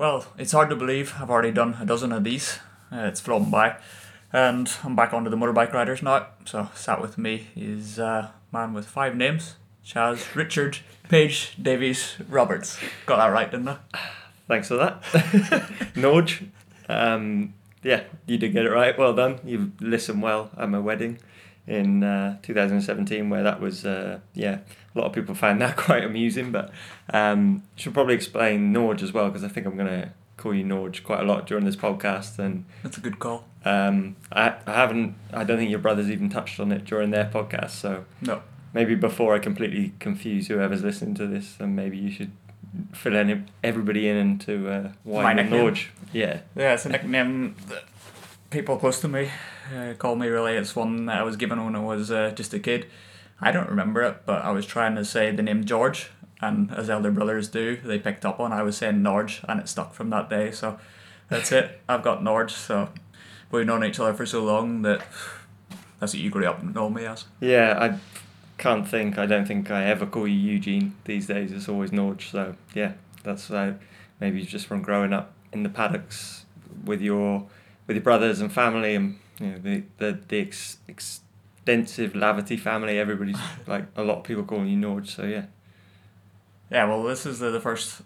Well, it's hard to believe I've already done a dozen of these. Uh, it's flown by. And I'm back onto the motorbike riders now. So, sat with me is a man with five names Chaz, Richard, Page, Davies, Roberts. Got that right, didn't I? Thanks for that. Norge. Um, yeah, you did get it right. Well done. You've listened well at my wedding in uh, 2017, where that was, uh, yeah, a lot of people found that quite amusing. But um, should probably explain Norge as well, because I think I'm going to call you Norge quite a lot during this podcast. And That's a good call. um, I, I haven't, I don't think your brothers even touched on it during their podcast. So No. maybe before I completely confuse whoever's listening to this, then maybe you should fill any, everybody in into uh, why My? Norge. Yeah. Yeah, it's a nickname that people close to me uh, call me really. It's one that I was given when I was uh, just a kid. I don't remember it, but I was trying to say the name George, and as elder brothers do, they picked up on I was saying Norge, and it stuck from that day. So that's it. I've got Norge, so we've known each other for so long that that's what you grew up knowing me as. Yeah, I can't think. I don't think I ever call you Eugene these days. It's always Norge. So yeah, that's uh, maybe just from growing up in the paddocks with your with your brothers and family, and you know the the the ex, extensive Laverty family. Everybody's like a lot of people calling you Norge. So yeah, Yeah, well, this is the, the first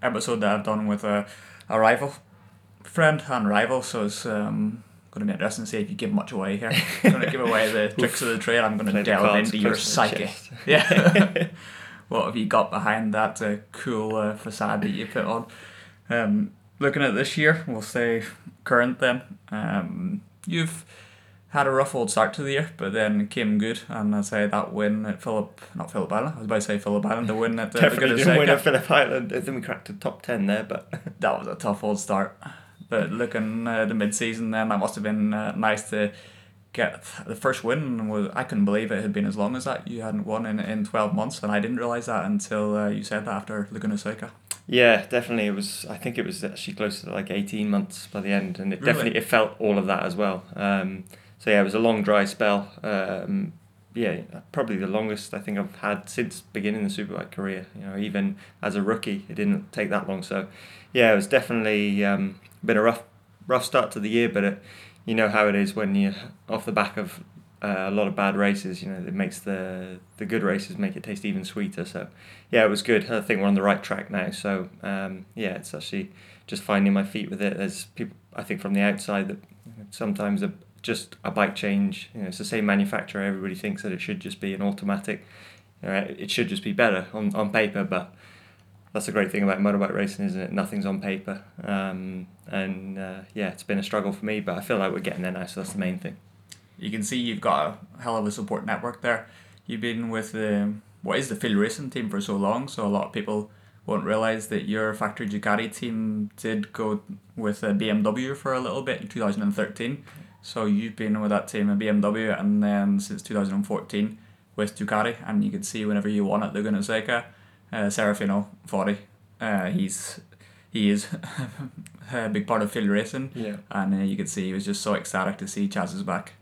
episode that I've done with a, a rival friend and rival, so it's um, going to be interesting to see if you give much away here. I'm going to give away the tricks of the trade. I'm going to delve into your close to the psyche. Yeah. what have you got behind that uh, cool uh, facade that you put on? Um, looking at this year, we'll say current then. Um, you've had a rough old start to the year, but then came good, and I say that win at Philip, not Phillip Island. I was about to say Phillip Island, the win at the, definitely didn't win at Phillip Island. I think we cracked the top ten there, but that was a tough old start. But looking uh, the mid season, then that must have been uh, nice to get the first win. Was I couldn't believe it had been as long as that. You hadn't won in, in twelve months, and I didn't realize that until uh, you said that after Laguna Seca. Yeah, definitely. It was. I think it was actually close to like eighteen months by the end, and it Really? definitely it felt all of that as well. Um, so yeah, it was a long dry spell. Um, yeah, probably the longest I think I've had since beginning the superbike career. You know, even as a rookie, it didn't take that long. So yeah, it was definitely um, been a rough rough start to the year, but it, you know how it is when you're off the back of uh, a lot of bad races. You know, it makes the the good races make it taste even sweeter. So yeah, it was good. I think we're on the right track now. So um, yeah, it's actually just finding my feet with it. There's people I think from the outside that sometimes a, just a bike change. You know, it's the same manufacturer. Everybody thinks that it should just be an automatic. You know, it should just be better on, on paper, but that's the great thing about motorbike racing, isn't it? Nothing's on paper. Um, and uh, yeah, it's been a struggle for me, but I feel like we're getting there now. So that's the main thing. You can see you've got a hell of a support network there. You've been with the what is the Feel Racing team for so long, so a lot of people won't realize that your factory Ducati team did go with a BMW for a little bit in 2013. So you've been with that team at BMW and then since 2014 with Ducati, and you can see whenever you won at Laguna Seca, uh, Serafino Foti, uh, he's he is a big part of Feel Racing, Yeah. and uh, you can see he was just so ecstatic to see Chaz is back.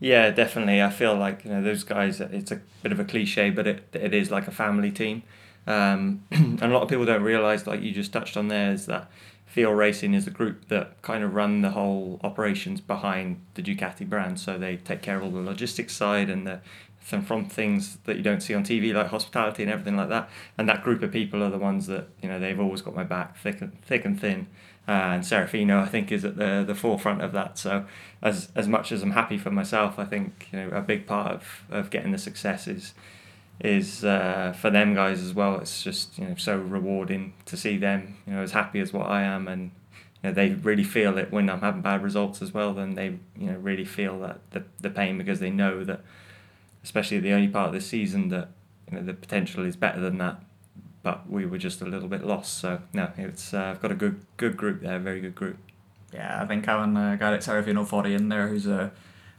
Yeah, definitely. I feel like you know those guys. It's a bit of a cliche, but it it is like a family team, um, and a lot of people don't realize, like you just touched on there, is that Feel Racing is the group that kind of run the whole operations behind the Ducati brand. So they take care of all the logistics side and the from things that you don't see on TV, like hospitality and everything like that. And that group of people are the ones that you know they've always got my back, thick and thick and thin. And Serafino, I think, is at the the forefront of that. So, as as much as I'm happy for myself, I think you know a big part of, of getting the success is is uh, for them guys as well. It's just you know so rewarding to see them you know as happy as what I am, and you know they really feel it when I'm having bad results as well. Then they you know really feel that the the pain because they know that, especially at the early part of this season, that you know the potential is better than that. But we were just a little bit lost. So no, it's uh, I've got a good good group there, very good group. Yeah, I think having a guy like Serafino Foti in there who's a,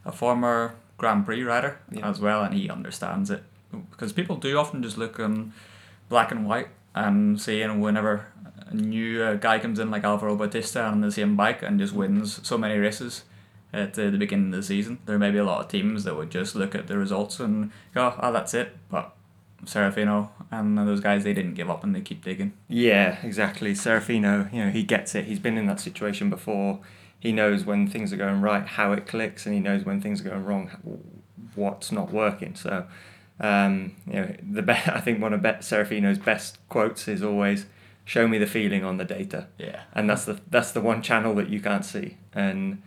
a former Grand Prix rider Yeah. as well, and he understands it. Because people do often just look in black and white and see, you know, whenever a new uh, guy comes in like Alvaro Bautista on the same bike and just wins so many races at the beginning of the season, there may be a lot of teams that would just look at the results and go, oh, that's it. But Serafino and those guys, they didn't give up and they keep digging. Yeah, exactly. Serafino, you know, he gets it. He's been in that situation before. He knows when things are going right, how it clicks, and he knows when things are going wrong, what's not working. So, um, you know, the be- I think one of Be- Serafino's best quotes is always, "Show me the feeling on the data." Yeah. And that's the that's the one channel that you can't see, and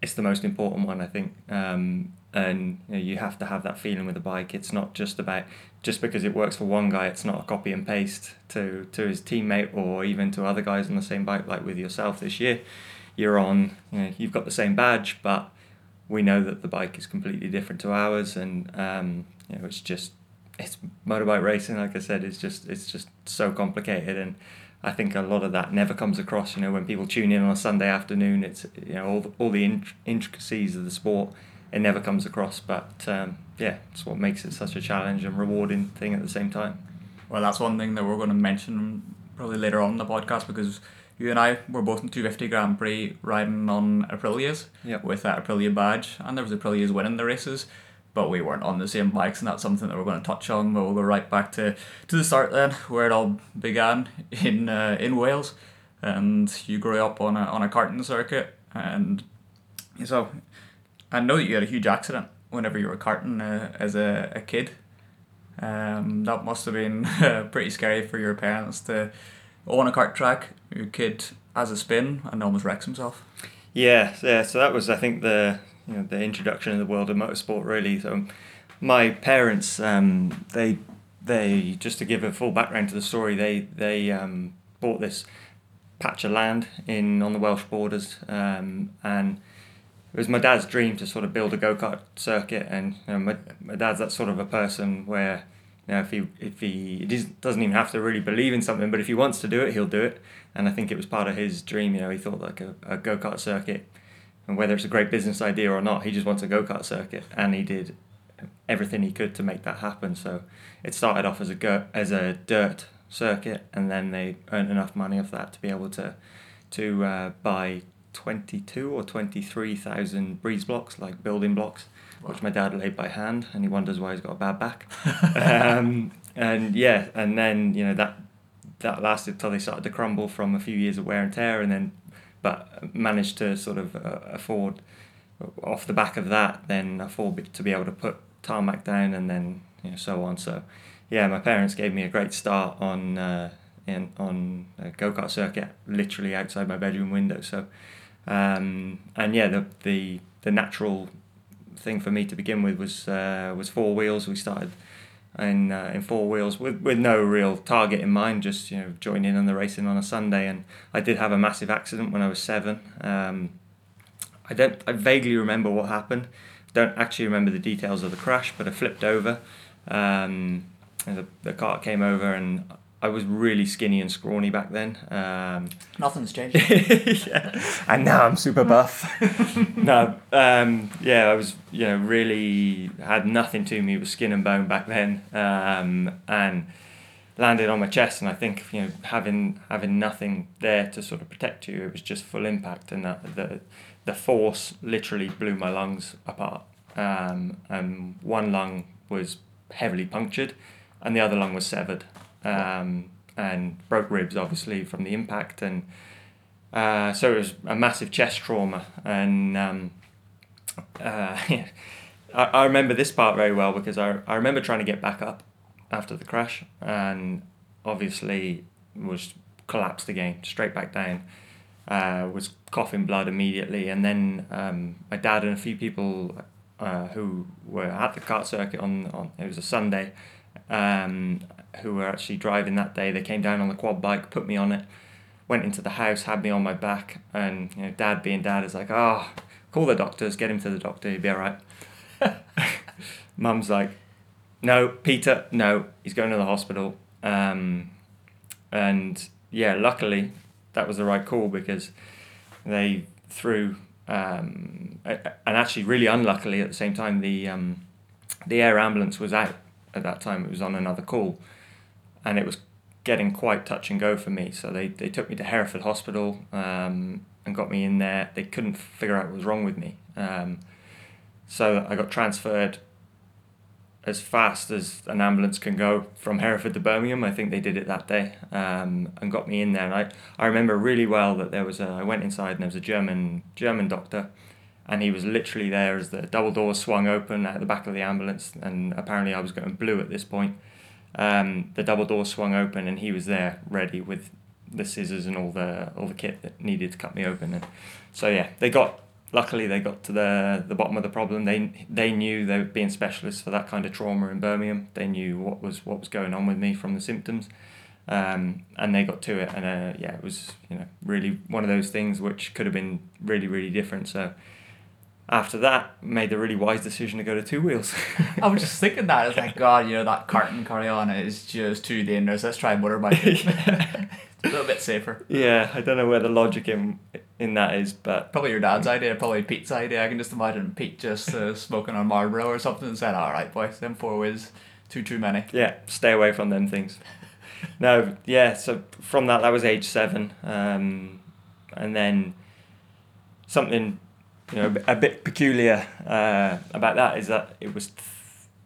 it's the most important one, I think. Um, and you, know, you have to have that feeling with the bike. It's not just about just because it works for one guy. It's not a copy and paste to to his teammate or even to other guys on the same bike. Like with yourself this year, you're on. You know, you've got the same badge, but we know that the bike is completely different to ours, and um, you know, it's just it's motorbike racing. Like I said, it's just it's just so complicated and. I think a lot of that never comes across. You know, when people tune in on a Sunday afternoon, it's you know all the, all the intricacies of the sport it never comes across. But um, yeah, it's what makes it such a challenge and rewarding thing at the same time. Well, that's one thing that we're going to mention probably later on in the podcast because you and I were both in 250 Grand Prix riding on Aprilias yep. with that Aprilia badge, and there was Aprilias winning the races, but we weren't on the same bikes, and that's something that we're going to touch on. But we'll go right back to, to the start then, where it all began in uh, in Wales, and you grew up on a on a karting circuit, and so I know that you had a huge accident whenever you were karting uh, as a, a kid. Um, that must have been pretty scary for your parents to own a kart track. Your kid has a spin and almost wrecks himself. Yeah, yeah. So that was, I think, the you know the introduction in the world of motorsport. Really, so my parents, um, they they just to give a full background to the story, they they um, bought this patch of land in on the Welsh borders, um, and it was my dad's dream to sort of build a go kart circuit, and you know, my my dad's that sort of a person where you know if he if he, doesn't even have to really believe in something, but if he wants to do it, he'll do it. And I think it was part of his dream. You know, he thought like a, a go kart circuit, and whether it's a great business idea or not, he just wants a go kart circuit, and he did everything he could to make that happen. So it started off as a go, as a dirt circuit, and then they earned enough money off that to be able to to uh, buy 22 or 23,000 breeze blocks, like building blocks, wow. which my dad laid by hand, and he wonders why he's got a bad back. um, and yeah, and then, you know, that that lasted till they started to crumble from a few years of wear and tear, and then, but managed to sort of uh, afford, off the back of that, then afford to be able to put tarmac down and then, you know, so on. So, yeah, my parents gave me a great start on. Uh, in, on a go kart circuit, literally outside my bedroom window. So, um, and yeah, the, the the natural thing for me to begin with was uh, was four wheels. We started in uh, in four wheels with, with no real target in mind, just you know joining in on the racing on a Sunday. And I did have a massive accident when I was seven. Um, I don't I vaguely remember what happened. Don't actually remember the details of the crash, but I flipped over. Um, the, the car came over and I was really skinny and scrawny back then. Um, Nothing's changed. yeah, and now I'm super buff. no, um, yeah, I was you know really had nothing to me. It was skin and bone back then, um, and landed on my chest. And I think you know having having nothing there to sort of protect you, it was just full impact, and that, the the force literally blew my lungs apart. Um, and one lung was heavily punctured, and the other lung was severed um, and broke ribs obviously from the impact. And uh, so it was a massive chest trauma. And um, uh, I, I remember this part very well because I, I remember trying to get back up after the crash and obviously was collapsed again straight back down. Uh, was coughing blood immediately. And then um, my dad and a few people uh, who were at the kart circuit on, on it was a Sunday um, who were actually driving that day. They came down on the quad bike, put me on it, went into the house, had me on my back, and you know, dad being dad is like, oh, call the doctors, get him to the doctor, he'll be all right. Mum's like, no, Peter, no, he's going to the hospital. Um, and yeah, luckily that was the right call because they threw, um, and actually really unluckily at the same time, the um, the air ambulance was out at that time. It was on another call and it was getting quite touch and go for me. So they, they took me to Hereford Hospital um, and got me in there. They couldn't figure out what was wrong with me. Um, so I got transferred as fast as an ambulance can go from Hereford to Birmingham. I think they did it that day um, and got me in there. And I, I remember really well that there was a, I went inside and there was a German German doctor and he was literally there as the double doors swung open at the back of the ambulance and apparently I was going blue at this point. Um, the double door swung open and he was there ready with the scissors and all the all the kit that needed to cut me open and so yeah they got luckily they got to the the bottom of the problem. They they knew they were being specialists for that kind of trauma in Birmingham. They knew what was what was going on with me from the symptoms, um, and they got to it. And uh, yeah, it was you know really one of those things which could have been really really different. So. After that, made the really wise decision to go to two wheels. I was just thinking that it's like God, you know that carton carry on is just too dangerous. Let's try motorbike. a little bit safer. Yeah, I don't know where the logic in in that is, but probably your dad's idea, probably Pete's idea. I can just imagine Pete just uh, smoking on Marlboro or something and said, "All right, boys, them four wheels, too too many." Yeah, stay away from them things. no, yeah. So from that, that was age seven, um, and then something you know a bit peculiar uh, about that is that it was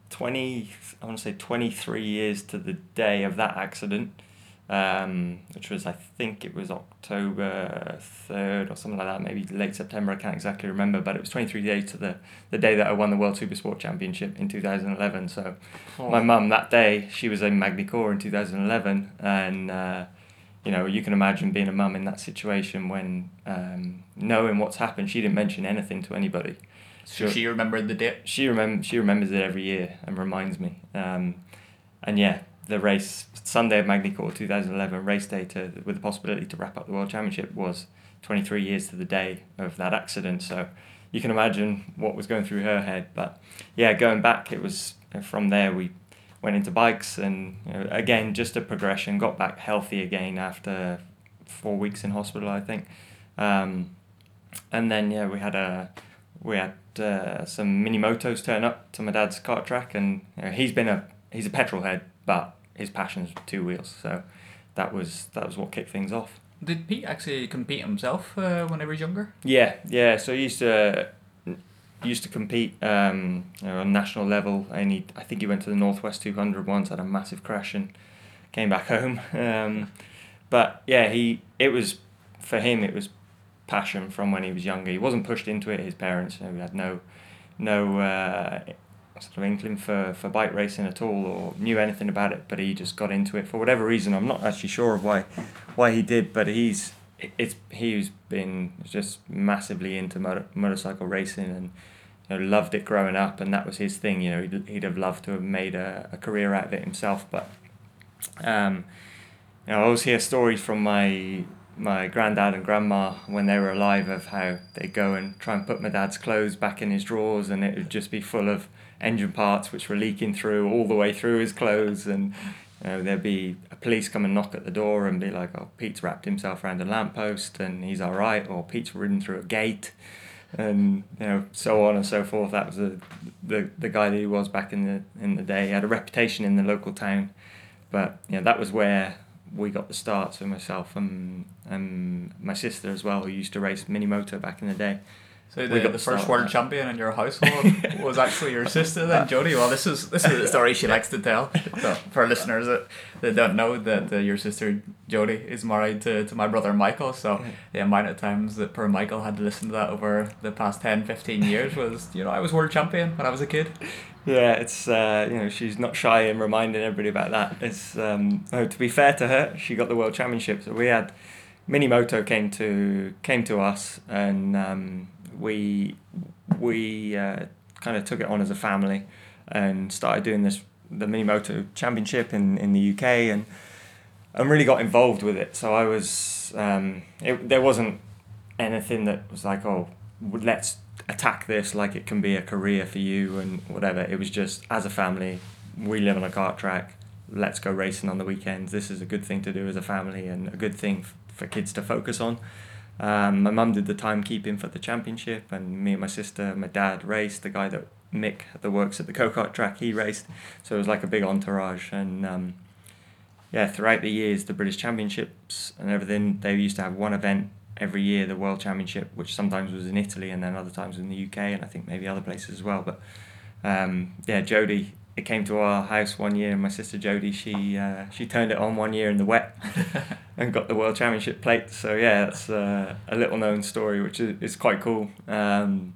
twenty. I want to say twenty three years to the day of that accident um, which was I think it was October third or something like that, maybe late September. I can't exactly remember, but it was twenty three days to the the day that I won the World Super Sport Championship in two thousand eleven. So oh. my mum that day she was in Magny-Cours in two thousand eleven, and uh, you know you can imagine being a mum in that situation when um, knowing what's happened. She didn't mention anything to anybody. So she remembered the date. She remember she remembers it every year and reminds me. Um, and yeah, the race Sunday of Magny-Cours 2011 race day to, with the possibility to wrap up the World Championship was 23 years to the day of that accident. So you can imagine what was going through her head. But yeah, going back, it was from there we went into bikes and you know, again just a progression. Got back healthy again after four weeks in hospital, I think. Um, and then yeah, we had a we had uh, some mini motos turn up to my dad's kart track, and you know, he's been a he's a petrol head but his passion's two wheels. So that was that was what kicked things off. Did Pete actually compete himself uh, when he was younger? Yeah, yeah. So he used to used to compete um, you know, on national level, and he I think he went to the Northwest two hundred once, had a massive crash, and came back home. Um, but yeah, he it was for him it was passion from when he was younger. He wasn't pushed into it. His parents, you know, had no no uh, sort of inkling for, for bike racing at all or knew anything about it, but he just got into it for whatever reason. I'm not actually sure of why why he did, but he's it's he's been just massively into motor, motorcycle racing and know, loved it growing up, and that was his thing. You know, he'd, he'd have loved to have made a, a career out of it himself, but um, you know, I always hear stories from my my granddad and grandma when they were alive of how they'd go and try and put my dad's clothes back in his drawers, and it would just be full of engine parts which were leaking through all the way through his clothes and you know, there'd be a police come and knock at the door and be like, oh, Pete's wrapped himself around a lamppost and he's all right, or Pete's ridden through a gate, and you know, so on and so forth. That was the, the the guy that he was back in the in the day. He had a reputation in the local town, but you know, that was where we got the start. So myself and and my sister as well, who used to race mini moto back in the day. So the, the first world champion in your household was actually your sister then, Jody. Well, this is this is the story she likes to tell. So for listeners that, that don't know that uh, your sister Jody is married to, to my brother Michael. So the amount of times that poor Michael had to listen to that over the past 10, 15 years was, you know, I was world champion when I was a kid. Yeah, it's uh, you know she's not shy in reminding everybody about that. It's um, oh, to be fair to her, she got the world championship. So we had Minimoto came to came to us and. Um, we we uh, kind of took it on as a family and started doing this the Minimoto Championship in, in the UK and and really got involved with it. So I was um, it, there wasn't anything that was like oh let's attack this like it can be a career for you and whatever. It was just as a family we live on a kart track. Let's go racing on the weekends. This is a good thing to do as a family and a good thing f- for kids to focus on. Um, my mum did the timekeeping for the championship, and me and my sister, my dad raced. The guy that Mick that works at the go kart track, he raced. So it was like a big entourage. And um, yeah, throughout the years, the British Championships and everything, they used to have one event every year, the World Championship, which sometimes was in Italy and then other times in the UK, and I think maybe other places as well. But um, yeah, Jody it came to our house one year, and my sister Jodie, she uh, she turned it on one year in the wet, and got the world championship plate. So yeah, that's uh, a little known story, which is, is quite cool. Um,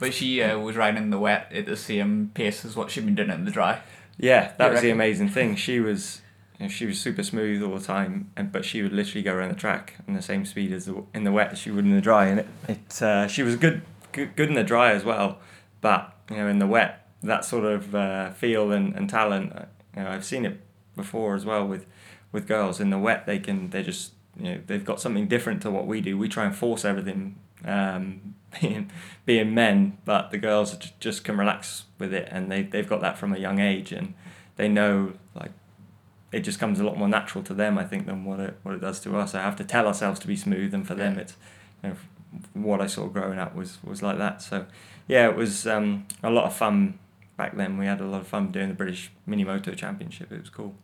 but she uh, was riding in the wet at the same pace as what she'd been doing in the dry. Yeah, that was the amazing thing. She was you know, she was super smooth all the time, and but she would literally go around the track in the same speed as the, in the wet as she would in the dry, and it, it uh, she was good, good good in the dry as well, but you know in the wet that sort of uh, feel and, and talent, uh, you know I've seen it before as well with with girls in the wet they can they just you know they've got something different to what we do. We try and force everything um, being being men, but the girls just can relax with it, and they they've got that from a young age, and they know like it just comes a lot more natural to them, I think, than what it what it does to us. I have to tell ourselves to be smooth, and for yeah. them, it's you know, what I saw growing up was was like that. So, yeah, it was um, a lot of fun back then. We had a lot of fun doing the British Mini Moto Championship. It was cool.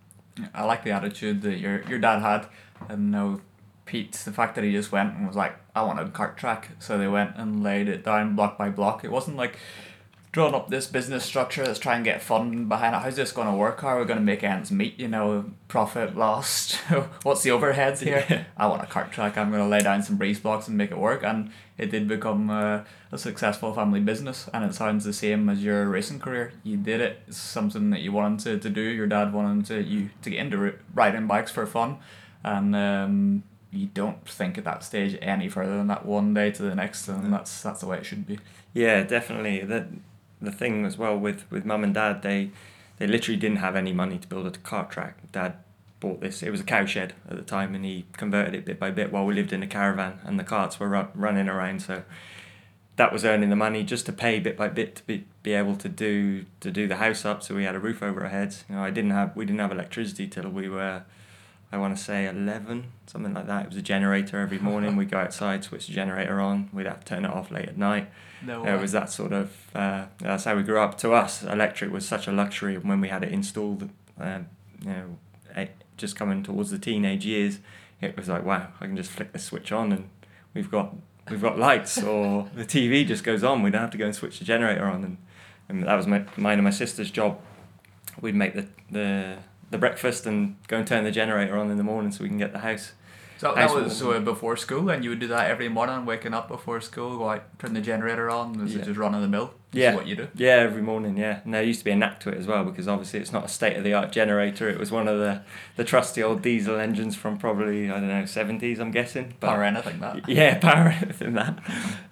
I like the attitude that your your dad had, and now Pete, the fact that he just went and was like, I want a kart track, so they went and laid it down block by block. It wasn't like drawn up this business structure Let's try and get funding behind it. How's this going to work? How are we going to make ends meet? You know, profit, lost. What's the overheads here? Yeah. I want a cart track. I'm going to lay down some breeze blocks and make it work. And it did become uh, a successful family business. And it sounds the same as your racing career. You did it. It's something that you wanted to, to do. Your dad wanted to you to get into riding bikes for fun, and um, you don't think at that stage any further than that one day to the next, and that's that's the way it should be. Yeah, definitely. That the thing as well with with mum and dad, they they literally didn't have any money to build a kart track. Dad bought this. It was a cow shed at the time, and he converted it bit by bit while we lived in a caravan, and the carts were run, running around. So that was earning the money just to pay bit by bit to be, be able to do to do the house up. So we had a roof over our heads. You know, I didn't have we didn't have electricity till we were. I want to say 11, something like that. It was a generator every morning. We'd go outside, switch the generator on. We'd have to turn it off late at night no it was that sort of uh, that's how we grew up. To us, electric was such a luxury. When we had it installed, um, you know, just coming towards the teenage years, it was like wow, I can just flick the switch on and we've got we've got lights, or the TV just goes on. We don't have to go and switch the generator on, and, and that was my mine and my sister's job. We'd make the the the breakfast and go and turn the generator on in the morning so we can get the house so that was so before school, and you would do that every morning, waking up before school, go out, turn the generator on. Was yeah. just running the mill? yeah, what you do. Yeah, every morning. Yeah, and there used to be a knack to it as well because obviously it's not a state of the art generator. It was one of the the trusty old diesel engines from probably I don't know seventies. I'm guessing. But, power anything that. Yeah, power anything that.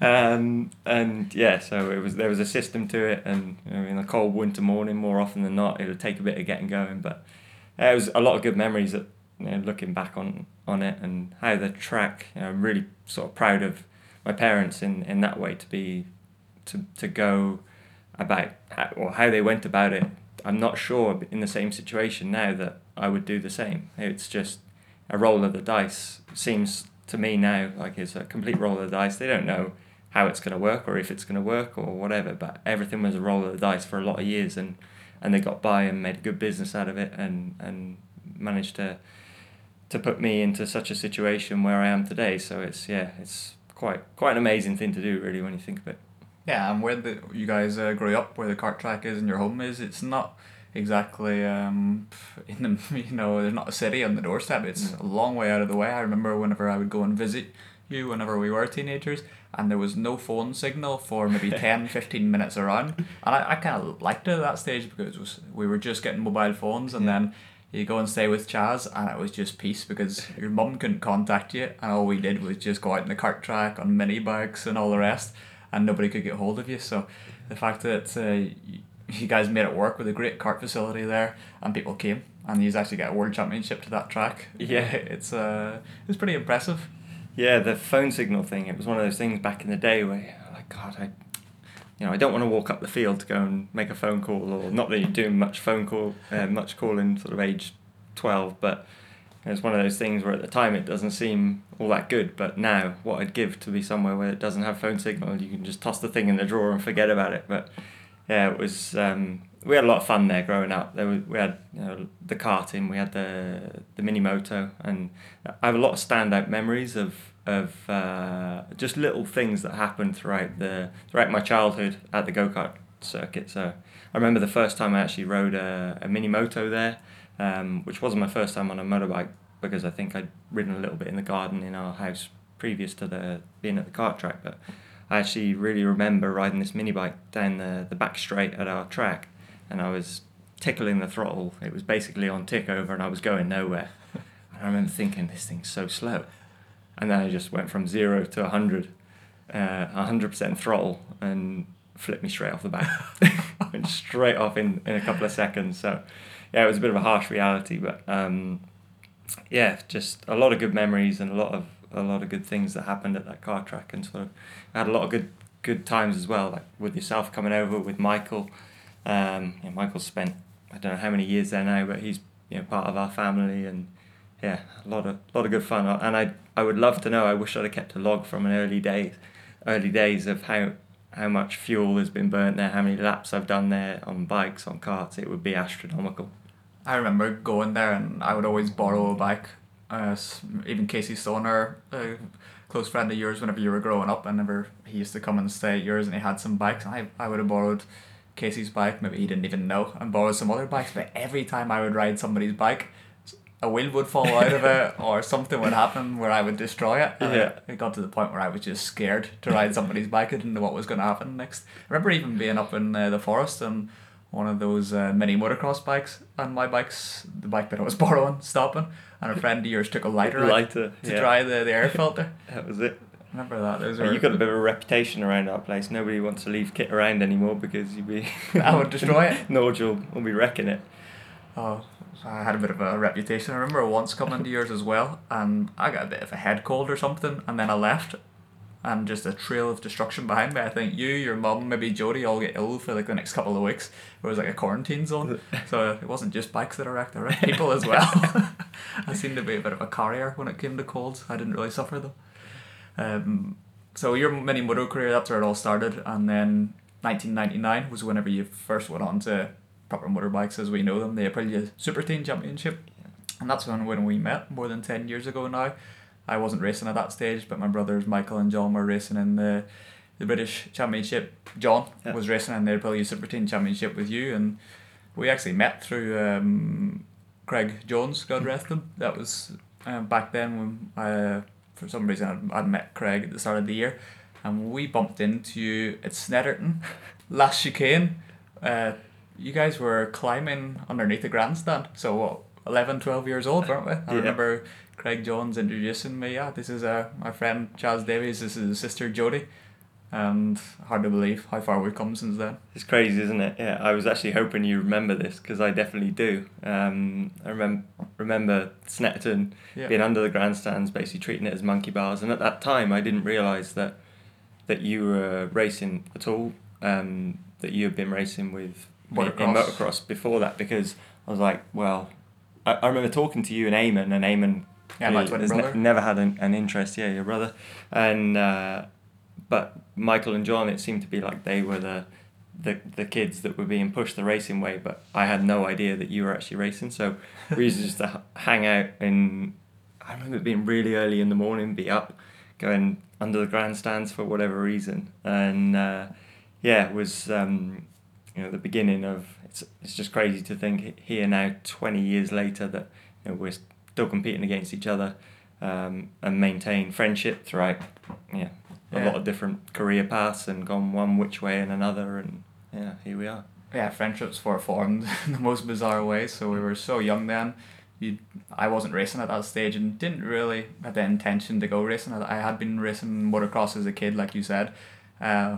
um, and yeah, so it was there was a system to it, and you know, in a cold winter morning, more often than not, it would take a bit of getting going, but. Uh, it was a lot of good memories that you know, looking back on on it and how the track. You know, I'm really sort of proud of my parents in, in that way to be to to go about or how they went about it. I'm not sure in the same situation now that I would do the same. It's just a roll of the dice. Seems to me now like it's a complete roll of the dice. They don't know how it's going to work or if it's going to work or whatever, but everything was a roll of the dice for a lot of years and and they got by and made a good business out of it and and managed to to put me into such a situation where I am today. So it's yeah, it's quite quite an amazing thing to do, really, when you think of it. Yeah, and where the you guys uh, grew up, where the kart track is and your home is, it's not exactly um in the you know there's not a city on the doorstep. It's a long way out of the way. I remember whenever I would go and visit you, whenever we were teenagers, and there was no phone signal for maybe 10, 15 minutes around, and I, I kind of liked it at that stage because was we were just getting mobile phones, and yeah. then you go and stay with Chaz, and it was just peace because your mum couldn't contact you, and all we did was just go out in the kart track on mini bikes and all the rest, and nobody could get hold of you. So the fact that uh, you guys made it work with a great kart facility there, and people came, and you actually get a world championship to that track. Yeah, it's uh, it's pretty impressive. Yeah, the phone signal thing. It was one of those things back in the day where, like, God, I you know, I don't want to walk up the field to go and make a phone call, or not that you're doing much phone call, uh, much calling sort of age 12, but it's one of those things where at the time it doesn't seem all that good, but now what I'd give to be somewhere where it doesn't have phone signal, you can just toss the thing in the drawer and forget about it. But yeah, it was. Um, we had a lot of fun there growing up. There was, we had you know, the karting, we had the the mini moto, and I have a lot of standout memories of of uh, just little things that happened throughout the throughout my childhood at the go kart circuit. So I remember the first time I actually rode a, a mini moto there, um, which wasn't my first time on a motorbike because I think I'd ridden a little bit in the garden in our house previous to the being at the kart track. But I actually really remember riding this mini bike down the, the back straight at our track, and I was tickling the throttle. It was basically on tick over, and I was going nowhere. And I remember thinking, this thing's so slow. And then I just went from zero to 100, uh, 100% throttle, and flipped me straight off the back. went straight off in, in a couple of seconds. So, yeah, it was a bit of a harsh reality, but um, yeah, just a lot of good memories and a lot of a lot of good things that happened at that car track, and sort of had a lot of good good times as well, like with yourself coming over with Michael. Um, yeah, Michael spent I don't know how many years there now, but he's you know part of our family, and yeah, a lot of lot of good fun. And I I would love to know. I wish I'd have kept a log from an early days, early days of how how much fuel has been burnt there, how many laps I've done there on bikes, on carts. It would be astronomical. I remember going there, and I would always borrow a bike. Uh, even Casey Stoner, a close friend of yours, whenever you were growing up, whenever he used to come and stay at yours, and he had some bikes, I I would have borrowed Casey's bike. Maybe he didn't even know, and borrowed some other bikes. But every time I would ride somebody's bike, a wheel would fall out of it, or something would happen where I would destroy it. And Yeah. It got to the point where I was just scared to ride somebody's bike. I didn't know what was going to happen next. I remember even being up in uh, the forest and one of those uh, mini motocross bikes, and my bike's the bike that I was borrowing, stopping, and a friend of yours took a lighter out Lighter, to yeah. dry the, the air filter. That was it. Remember that? Those were, you got a bit of a reputation around our place. Nobody wants to leave kit around anymore because you'd be. I would destroy it. Nigel will be wrecking it. Oh, I had a bit of a reputation. I remember once coming to yours as well, and I got a bit of a head cold or something, and then I left, and just a trail of destruction behind me. I think you, your mum, maybe Jody all get ill for like the next couple of weeks. It was like a quarantine zone, so it wasn't just bikes that I wrecked, I wrecked people as well. I seemed to be a bit of a carrier when it came to colds. I didn't really suffer though. Um, so your mini moto career, that's where it all started, and then 1999 was whenever you first went on to proper motorbikes as we know them, the Aprilia Super Teen Championship, and that's when when we met more than ten years ago now. I wasn't racing at that stage, but my brothers Michael and John were racing in the the British Championship. John Yeah. was racing in the Aprilia Super Teen Championship with you, and we actually met through um, Craig Jones, God rest him. That was um, back then when I, for some reason I'd, I'd met Craig at the start of the year, and we bumped into you at Snetterton, last chicane. Uh, you guys were climbing underneath the grandstand, so what, 11, 12 years old, weren't we? I Yeah. remember Craig Jones introducing me. Yeah, this is uh, my friend Charles Davies. This is his sister Jody, and hard to believe how far we've come since then. It's crazy, isn't it? Yeah, I was actually hoping you remember this because I definitely do. Um, I remember remember Snetterton Yeah. being under the grandstands, basically treating it as monkey bars, and at that time I didn't realise that that you were racing at all. Um, that you had been racing with me in Motocross. motocross before that because I was like, well, I, I remember talking to you and Eamon, and Eamon Yeah, my twin ne- never had an, an interest. Yeah, your brother, and uh, but Michael and John, it seemed to be like they were the the the kids that were being pushed the racing way, but I had no idea that you were actually racing. So we used to just to hang out and I remember it being really early in the morning, be up, going under the grandstands for whatever reason, and uh, yeah, it was um, you know the beginning of it's it's just crazy to think here now twenty years later that you know we're still competing against each other um, and maintain friendship throughout yeah a Yeah. lot of different career paths and gone one which way and another and yeah here we are yeah, friendships were formed in the most bizarre way. So we were so young then. You, I wasn't racing at that stage and didn't really have the intention to go racing. I I had been racing motocross as a kid, like you said. Uh,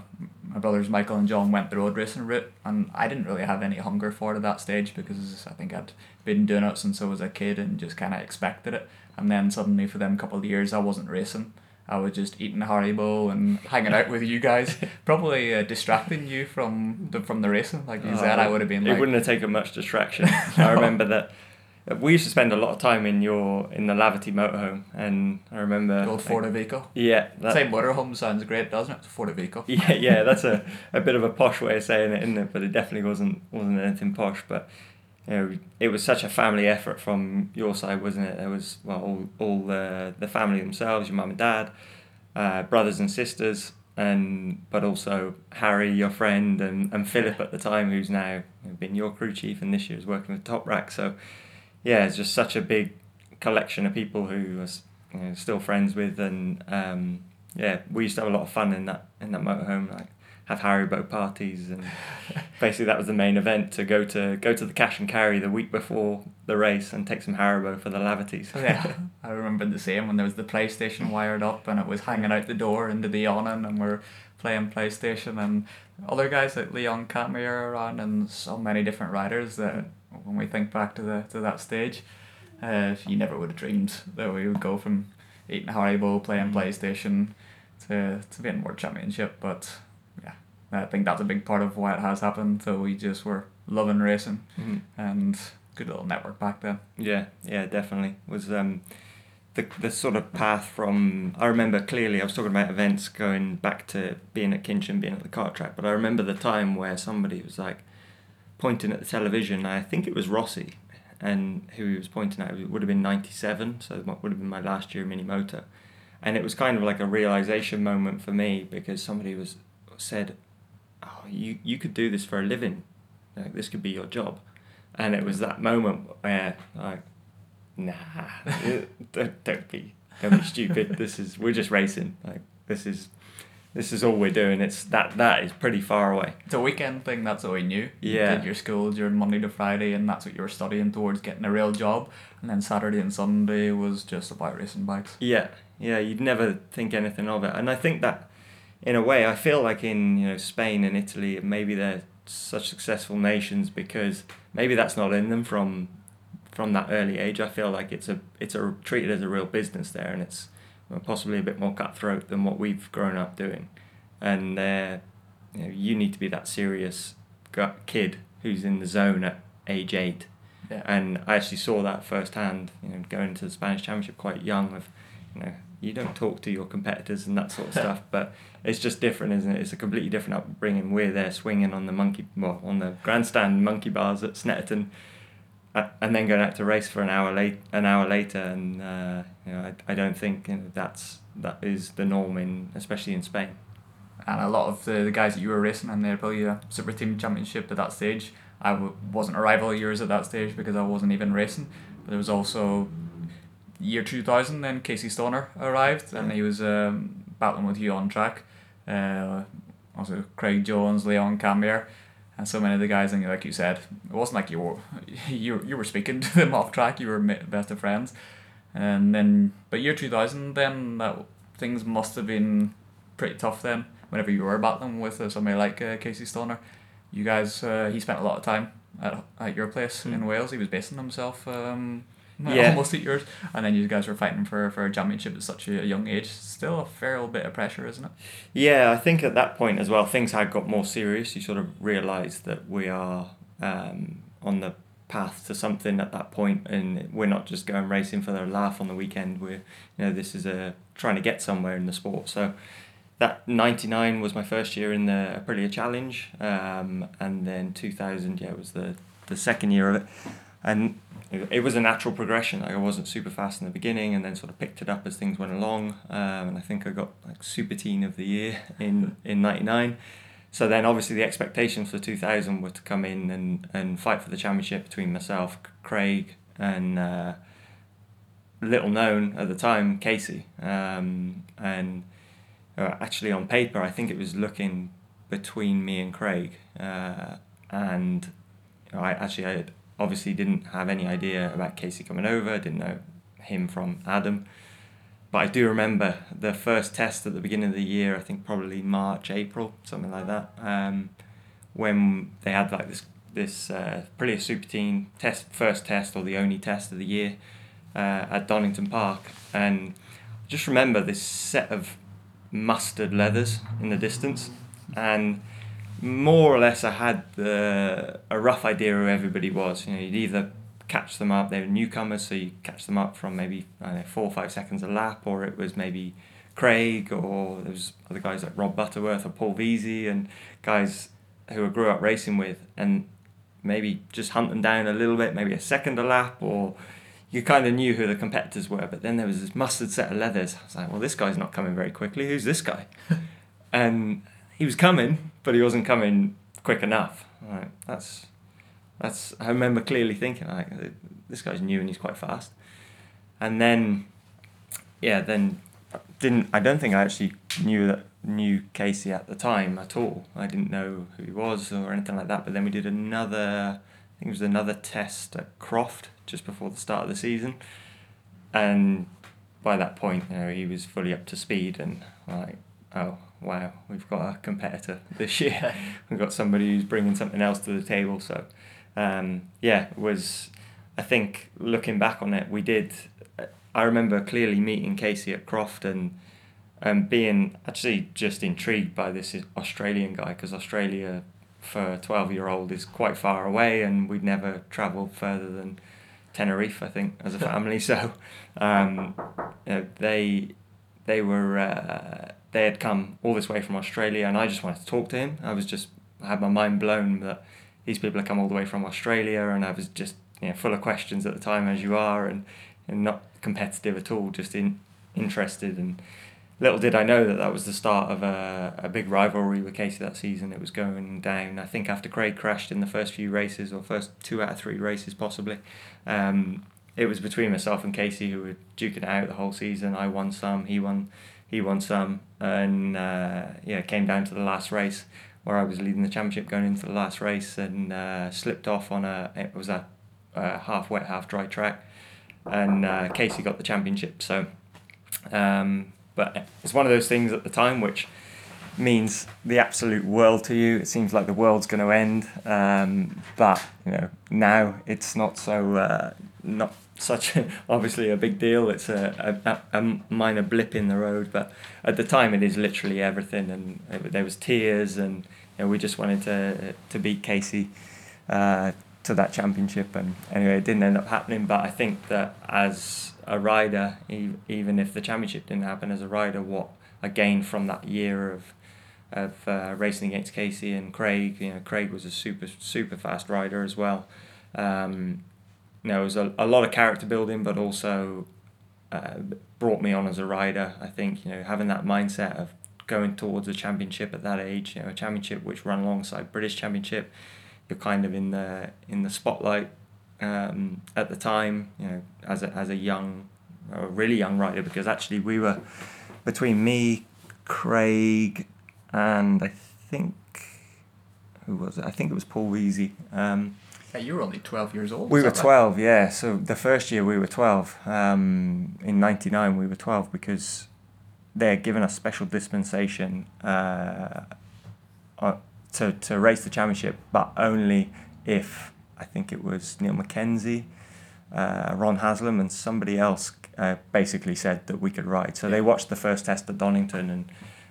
my brothers Michael and John went the road racing route, and I didn't really have any hunger for it at that stage because I think I'd been doing it since I was a kid and just kind of expected it. And then suddenly, for them couple of years, I wasn't racing. I was just eating Haribo and hanging out with you guys, probably uh, distracting you from the from the racing. Like you said, I would have been Oh, it like, wouldn't have taken much distraction I remember that we used to spend a lot of time in your in the Laverty motorhome and I remember the old Ford Vico. yeah that, Same motorhome sounds great, doesn't it? Ford Vico. yeah, yeah, that's a, a bit of a posh way of saying it, isn't it? But it definitely wasn't wasn't anything posh. But you know, it was such a family effort from your side, wasn't it? There was well, all all the the family themselves, your mum and dad, uh, brothers and sisters, and but also Harry, your friend, and, and Philip at the time, who's now been your crew chief and this year is working with Toprak. So, yeah, it's just such a big collection of people who are you know, still friends with, and um, yeah, we used to have a lot of fun in that in that motorhome. Like have Haribo parties, and basically that was the main event to go to go to the cash and carry the week before the race and take some Haribo for the Laverties. yeah, I remember the same when there was the PlayStation wired up and it was hanging out the door into the awning, and we're playing PlayStation and other guys like Leon Camier around and so many different riders that when we think back to the to that stage, uh, you never would have dreamed that we would go from eating Haribo, playing mm. PlayStation, to to being World Championship, but I think that's a big part of why it has happened. So we just were loving racing mm-hmm. and good little network back then. Yeah, yeah, definitely was um, the the sort of path from. I remember clearly. I was talking about events going back to being at Kinchin, being at the kart track, but I remember the time where somebody was like pointing at the television. I think it was Rossi, and who he was pointing at it would have been ninety seven, so it would have been my last year mini motor. And it was kind of like a realization moment for me because somebody was said oh, you, you could do this for a living. Like, this could be your job. And it was that moment where, like, nah, don't, don't be, don't be stupid. This is, we're just racing. Like, this is, this is all we're doing. It's that, that is pretty far away. It's a weekend thing. That's all we knew. Yeah. You did your school during Monday to Friday, and that's what you were studying towards getting a real job. And then Saturday and Sunday was just about racing bikes. Yeah. Yeah. You'd never think anything of it. And I think that, in a way, I feel like in you know Spain and Italy, maybe they're such successful nations because maybe that's not in them from from that early age. I feel like it's a it's a treated as a real business there, and it's possibly a bit more cutthroat than what we've grown up doing. And uh, you know, you need to be that serious kid who's in the zone at age eight. Yeah. And I actually saw that firsthand. You know, going to the Spanish Championship quite young with, you know, you don't talk to your competitors and that sort of stuff, but it's just different, isn't it? It's a completely different upbringing. We're there swinging on the monkey, well, on the grandstand monkey bars at Snetterton, uh, and then going out to race for an hour late, an hour later, and uh, you know, I, I don't think you know, that's that is the norm in, especially in Spain. And a lot of the, the guys that you were racing in there, probably a super teen championship at that stage. I w- wasn't a rival of yours at that stage because I wasn't even racing. But there was also year 2000 then Casey Stoner arrived and he was um, battling with you on track uh, also Craig Jones, Leon Camier, and so many of the guys. And like you said, it wasn't like you were you you were speaking to them off track. You were best of friends, and then but year two thousand then that things must have been pretty tough then. Whenever you were battling with uh, somebody like uh, Casey Stoner, you guys uh, he spent a lot of time at, at your place mm. in Wales. He was basing himself. Um, yeah. almost eight years. And then you guys were fighting for, for a championship at such a young age. Still a fair bit of pressure, isn't it? Yeah, I think at that point as well, things had got more serious. You sort of realise that we are um, on the path to something at that point, and we're not just going racing for the laugh on the weekend. We're, you know, this is a trying to get somewhere in the sport. So that 99 was my first year in the Aprilia Challenge, um, and then 2000, yeah, was the, the second year of it. And it was a natural progression. Like I wasn't super fast in the beginning, and then sort of picked it up as things went along. Um, and I think I got like super teen of the year in in '99. So then, obviously, the expectations for 2000 were to come in and, and fight for the championship between myself, Craig, and uh, little known at the time, Casey. Um, and uh, actually, on paper, I think it was looking between me and Craig. Uh, and I actually I had obviously didn't have any idea about Casey coming over, didn't know him from Adam. But I do remember the first test at the beginning of the year, I think probably March, April, something like that, um, when they had like this this uh, super teen test, first test or the only test of the year uh, at Donington Park. And I just remember this set of mustard leathers in the distance. And more or less I had the, a rough idea who everybody was. You know, you'd either catch them up, they were newcomers, so you catch them up from maybe know, four or five seconds a lap, or it was maybe Craig, or there was other guys like Rob Butterworth or Paul Veazey, and guys who I grew up racing with, and maybe just hunt them down a little bit, maybe a second a lap, or you kind of knew who the competitors were. But then there was this mustard set of leathers. I was like, well, this guy's not coming very quickly. Who's this guy? and he was coming, but he wasn't coming quick enough. Right, that's that's. I remember clearly thinking like, uh, this guy's new and he's quite fast, and then, yeah, then didn't. I don't think I actually knew that knew Casey at the time at all. I didn't know who he was or anything like that. But then we did another. I think it was another test at Croft just before the start of the season, and by that point, you know, he was fully up to speed and like, oh wow, we've got a competitor this year. we've got somebody who's bringing something else to the table. So, um, yeah, it was. I think looking back on it, we did. I remember clearly meeting Casey at Croft and and being actually just intrigued by this Australian guy because Australia for a 12 year old is quite far away and we'd never travelled further than Tenerife I think as a family so um, you know, they they were uh, they had come all this way from Australia and I just wanted to talk to him I was just I had my mind blown that these people had come all the way from Australia and I was just you know, full of questions at the time as you are and, and not competitive at all just in interested and little did I know that that was the start of a, a big rivalry with Casey that season. It was going down, I think, after Craig crashed in the first few races, or first two out of three races, possibly. Um, it was between myself and Casey who were duking it out the whole season. I won some, he won, he won some, and uh, yeah, came down to the last race where I was leading the championship going into the last race and uh, slipped off on a it was a, a half wet, half dry track, and uh, Casey got the championship. So. Um, but it's one of those things at the time which means the absolute world to you. It seems like the world's going to end. Um, but you know now it's not so uh, not such a, obviously a big deal. It's a, a, a minor blip in the road, but at the time it is literally everything. And it, there was tears, and you know, we just wanted to to beat Casey. Uh, to that championship and anyway it didn't end up happening but I think that as a rider, even if the championship didn't happen as a rider, what I gained from that year of of uh, racing against Casey and Craig. You know, Craig was a super super fast rider as well. Um, you know, it was a, a lot of character building, but also uh, brought me on as a rider. I think you know having that mindset of going towards a championship at that age, you know, a championship which ran alongside British Championship, you're kind of in the in the spotlight um, at the time, you know, as a, as a young, a really young rider, because actually we were between me, Craig, and I think who was it? I think it was Paul Veazey. Um, yeah, you were only twelve years old. We were twelve, right? yeah. So the first year we were twelve. Um, in '99 we were twelve because they had given us special dispensation uh, uh, to to race the championship, but only if I think it was Niall Mackenzie, uh, Ron Haslam, and somebody else uh, basically said that we could ride. So yeah. they watched the first test at Donington and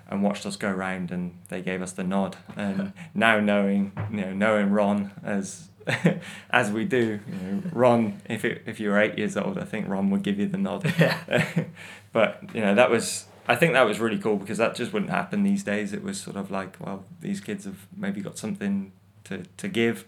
and watched us go around, and they gave us the nod. And now knowing you know knowing Ron as as we do, you know, Ron, if it, if you were eight years old, I think Ron would give you the nod. Yeah. but you know that was I think that was really cool because that just wouldn't happen these days. It was sort of like, well, these kids have maybe got something to, to give,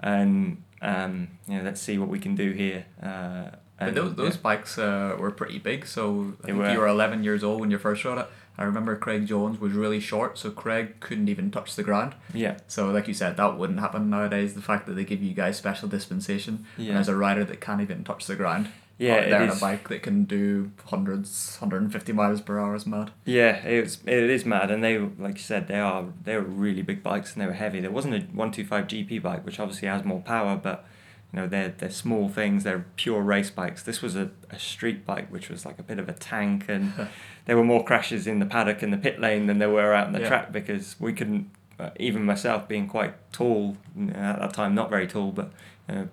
and um, you know, let's see what we can do here. Uh, and, but those those yeah. bikes uh, were pretty big. So I think were. you were eleven years old when you first rode it. I remember Craig Jones was really short, so Craig couldn't even touch the ground. Yeah. So like you said, that wouldn't happen nowadays. The fact that they give you guys special dispensation, yeah. and as a rider that can't even touch the ground. Yeah, they're on a bike that can do hundreds, hundred and fifty miles per hour is mad. Yeah, it's it is mad, and they like you said they are they were really big bikes and they were heavy. There wasn't a one two five GP bike, which obviously has more power, but you know they're they're small things. They're pure race bikes. This was a, a street bike, which was like a bit of a tank, and there were more crashes in the paddock and the pit lane than there were out in the yeah. track because we couldn't. Uh, even myself being quite tall you know, at that time, not very tall, but know,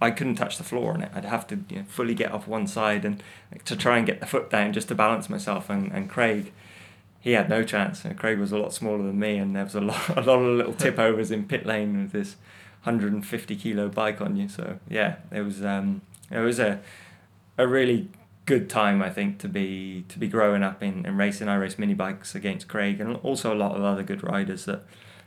I couldn't touch the floor on it. I'd have to you know, fully get off one side and to try and get the foot down just to balance myself. And, and Craig, he had no chance. Craig was a lot smaller than me, and there was a lot a lot of little tip overs in pit lane with this 150 kilo bike on you. So yeah, it was um, it was a a really good time I think to be to be growing up in, in racing. I raced mini bikes against Craig and also a lot of other good riders that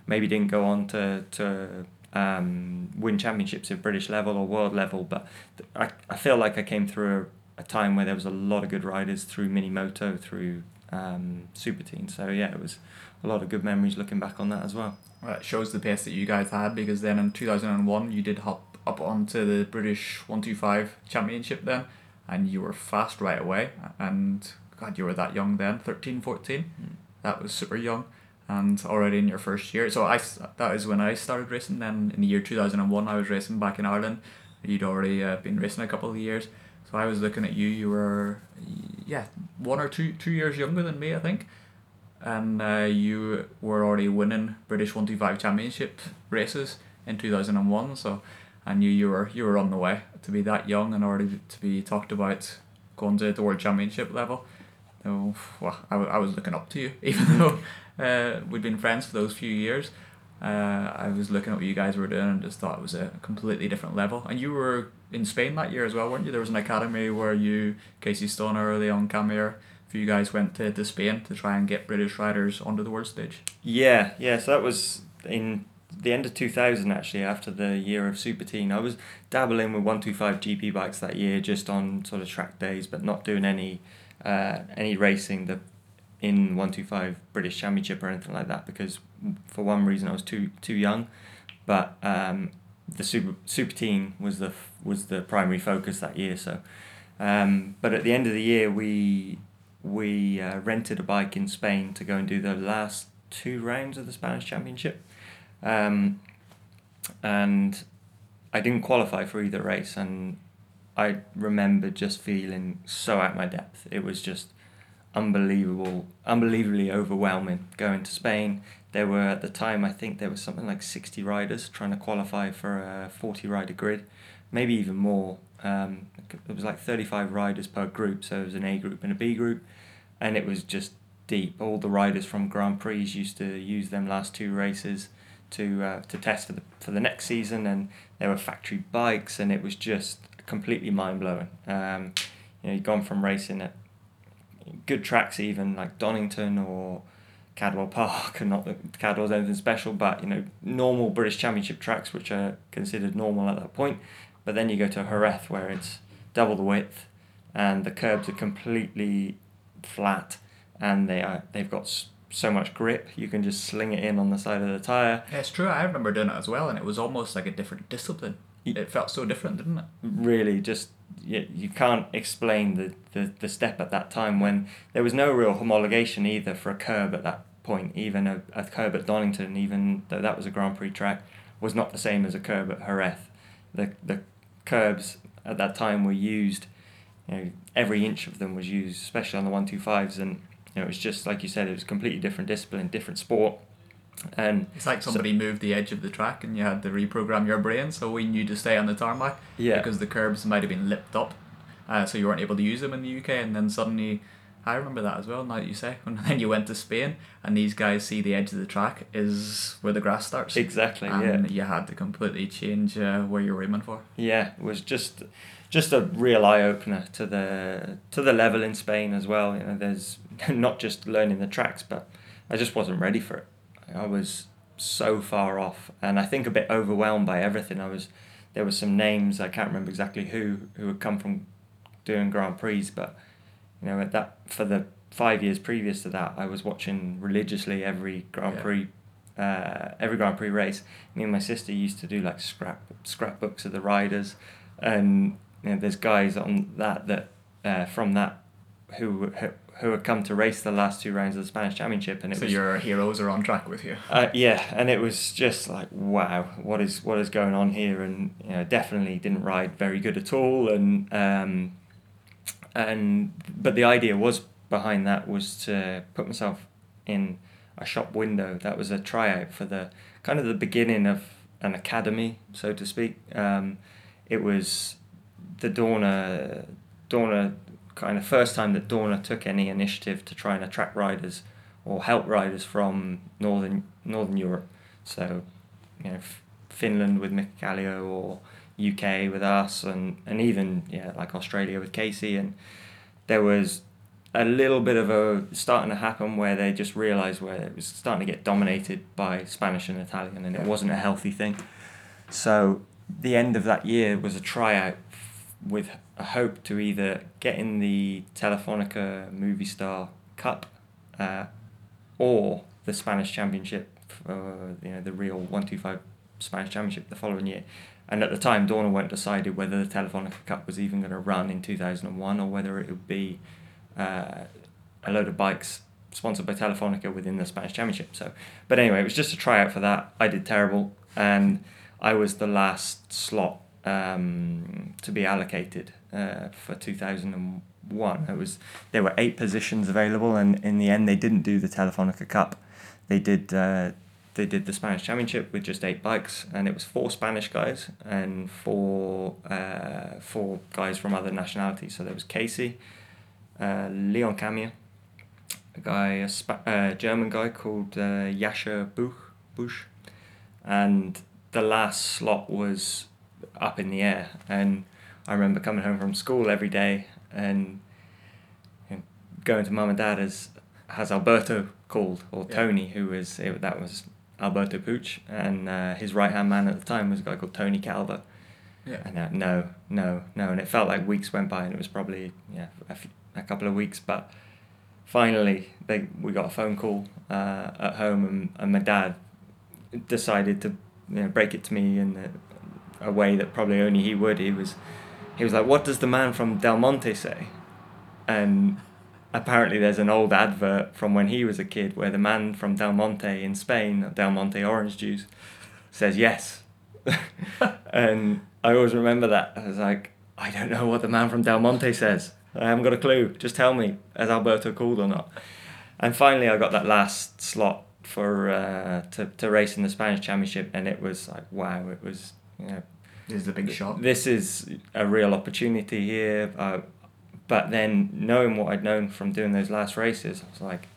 maybe didn't go on to to um, win championships at British level or world level. But I, I feel like I came through a, a time where there was a lot of good riders through Minimoto, through um, super teen. So yeah, it was a lot of good memories looking back on that as well. It shows the pace that you guys had because then in 2001 you did hop up onto the British 125 Championship then and you were fast right away and God you were that young then 13 14 Mm. that was super young and already in your first year. So I that is when I started racing then in the year 2001 I was racing back in Ireland. You'd already uh, been racing a couple of years. So I was looking at you you were yeah one or two two years younger than me I think and uh, you were already winning British 125 championship races in 2001 so I knew you were you were on the way to be that young and already to be talked about going to the world championship level. So well, I, wa- I was looking up to you even though uh, we'd been friends for those few years. Uh, I was looking at what you guys were doing and just thought it was a completely different level. And you were in Spain that year as well weren't you? There was an academy where you Casey Stoner Leon Camier if you guys went to, to Spain to try and get British riders onto the world stage. Yeah, yeah. So that was in the end of two thousand actually. After the year of Super Teen, I was dabbling with one two five GP bikes that year, just on sort of track days, but not doing any uh, any racing the in one two five British Championship or anything like that because for one reason I was too too young, but um, the super super teen was the was the primary focus that year. So, um, but at the end of the year we we uh, rented a bike in Spain to go and do the last two rounds of the Spanish Championship, um, and I didn't qualify for either race, and I remember just feeling so at my depth. It was just unbelievable, unbelievably overwhelming going to Spain. There were at the time, I think there was something like sixty riders trying to qualify for a forty rider grid, maybe even more. Um, it was like thirty five riders per group, so it was an A group and a B group, and it was just deep. All the riders from Grand Prix used to use them last two races to uh, to test for the for the next season, and there were factory bikes, and it was just completely mind blowing. Um, you know, you'd gone from racing at good tracks, even like Donington or Cadwell Park, and not that Cadwell's anything special, but you know, normal British Championship tracks, which are considered normal at that point. But then you go to Jerez, where it's double the width, and the curbs are completely flat, and they are they've got so much grip. You can just sling it in on the side of the tire. Yeah, it's true. I remember doing it as well, and it was almost like a different discipline. It felt so different, didn't it? really just you, you can't explain the, the, the step at that time when there was no real homologation either for a curb at that point even a, a curb at Donington even though that was a Grand Prix track was not the same as a curb at Jerez the, the curbs at that time were used you know every inch of them was used especially on the 125s and you know it was just like you said it was completely different discipline different sport and It's like So- somebody moved the edge of the track, and you had to reprogram your brain so we knew to stay on the tarmac yeah because the curbs might have been lipped up, uh, so you weren't able to use them in the UK. And then suddenly, I remember that as well. Now that you say, and then you went to Spain, and these guys see the edge of the track is where the grass starts, exactly yeah and you had to completely change uh, where you're aiming for. Yeah, it was just just a real eye opener to the to the level in Spain as well. You know, there's not just learning the tracks, but I just wasn't ready for it. I was so far off, and I think a bit overwhelmed by everything. I was there were some names I can't remember exactly who who had come from doing Grand Prix, but you know at that for the five years previous to that, I was watching religiously every Grand Yeah. Prix. Uh, every Grand Prix race, me and my sister used to do like scrap scrapbooks of the riders, and you know, there's guys on that that uh, from that who who who had come to race the last two rounds of the Spanish Championship, and it so was your heroes are on track with you. uh, yeah, and it was just like wow, what is what is going on here? And you know, definitely didn't ride very good at all. And um, and but the idea was behind that was to put myself in a shop window. That was a tryout for the kind of the beginning of an academy, so to speak. Um, it was the Dorna Dorna kind of first time that Dorna took any initiative to try and attract riders or help riders from northern northern Europe. So, you know, F- Finland with Mick Kallio or UK with us, and and even yeah, like Australia with Casey. And there was a little bit of a starting to happen where they just realised where it was starting to get dominated by Spanish and Italian, and it wasn't a healthy thing. So the end of that year was a tryout with a hope to either get in the Telefonica Movistar Cup uh, or the Spanish Championship, uh, you know, the real 125 Spanish Championship the following year. And at the time, Dorna weren't decided whether the Telefonica Cup was even going to run in 2001 or whether it would be uh, a load of bikes sponsored by Telefonica within the Spanish Championship. So, but anyway, it was just a tryout for that. I did terrible, and I was the last slot um, to be allocated uh, for 2001. It was there were eight positions available, and in the end, they didn't do the Telefonica Cup. They did. Uh, they did the Spanish Championship with just eight bikes, and it was four Spanish guys and four uh, four guys from other nationalities. So there was Casey, uh, Leon Camier, a guy, a uh, German guy called uh, Jascha Buch, and the last slot was up in the air. And I remember coming home from school every day and you know, going to mum and dad as has Alberto called or Yeah. Tony, who was it, that was Alberto Puig, and uh, his right hand man at the time was a guy called Tony Calvo. Yeah. And uh, no, no, no, and it felt like weeks went by, and it was probably yeah a, few, a couple of weeks, but finally they we got a phone call uh, at home, and, and my dad decided to you know break it to me in a, way that probably only he would. He was he was like, "What does the man from Del Monte say?" And apparently, there's an old advert from when he was a kid where the man from Del Monte in Spain, Del Monte orange juice, says yes. and I always remember that. I was like, I don't know what the man from Del Monte says. I haven't got a clue. Just tell me, has Alberto called or not? And finally, I got that last slot for uh, to to race in the Spanish Championship, and it was like wow, it was you know This is a big shot. this is a real opportunity here. Uh, but then knowing what I'd known from doing those last races, I was like,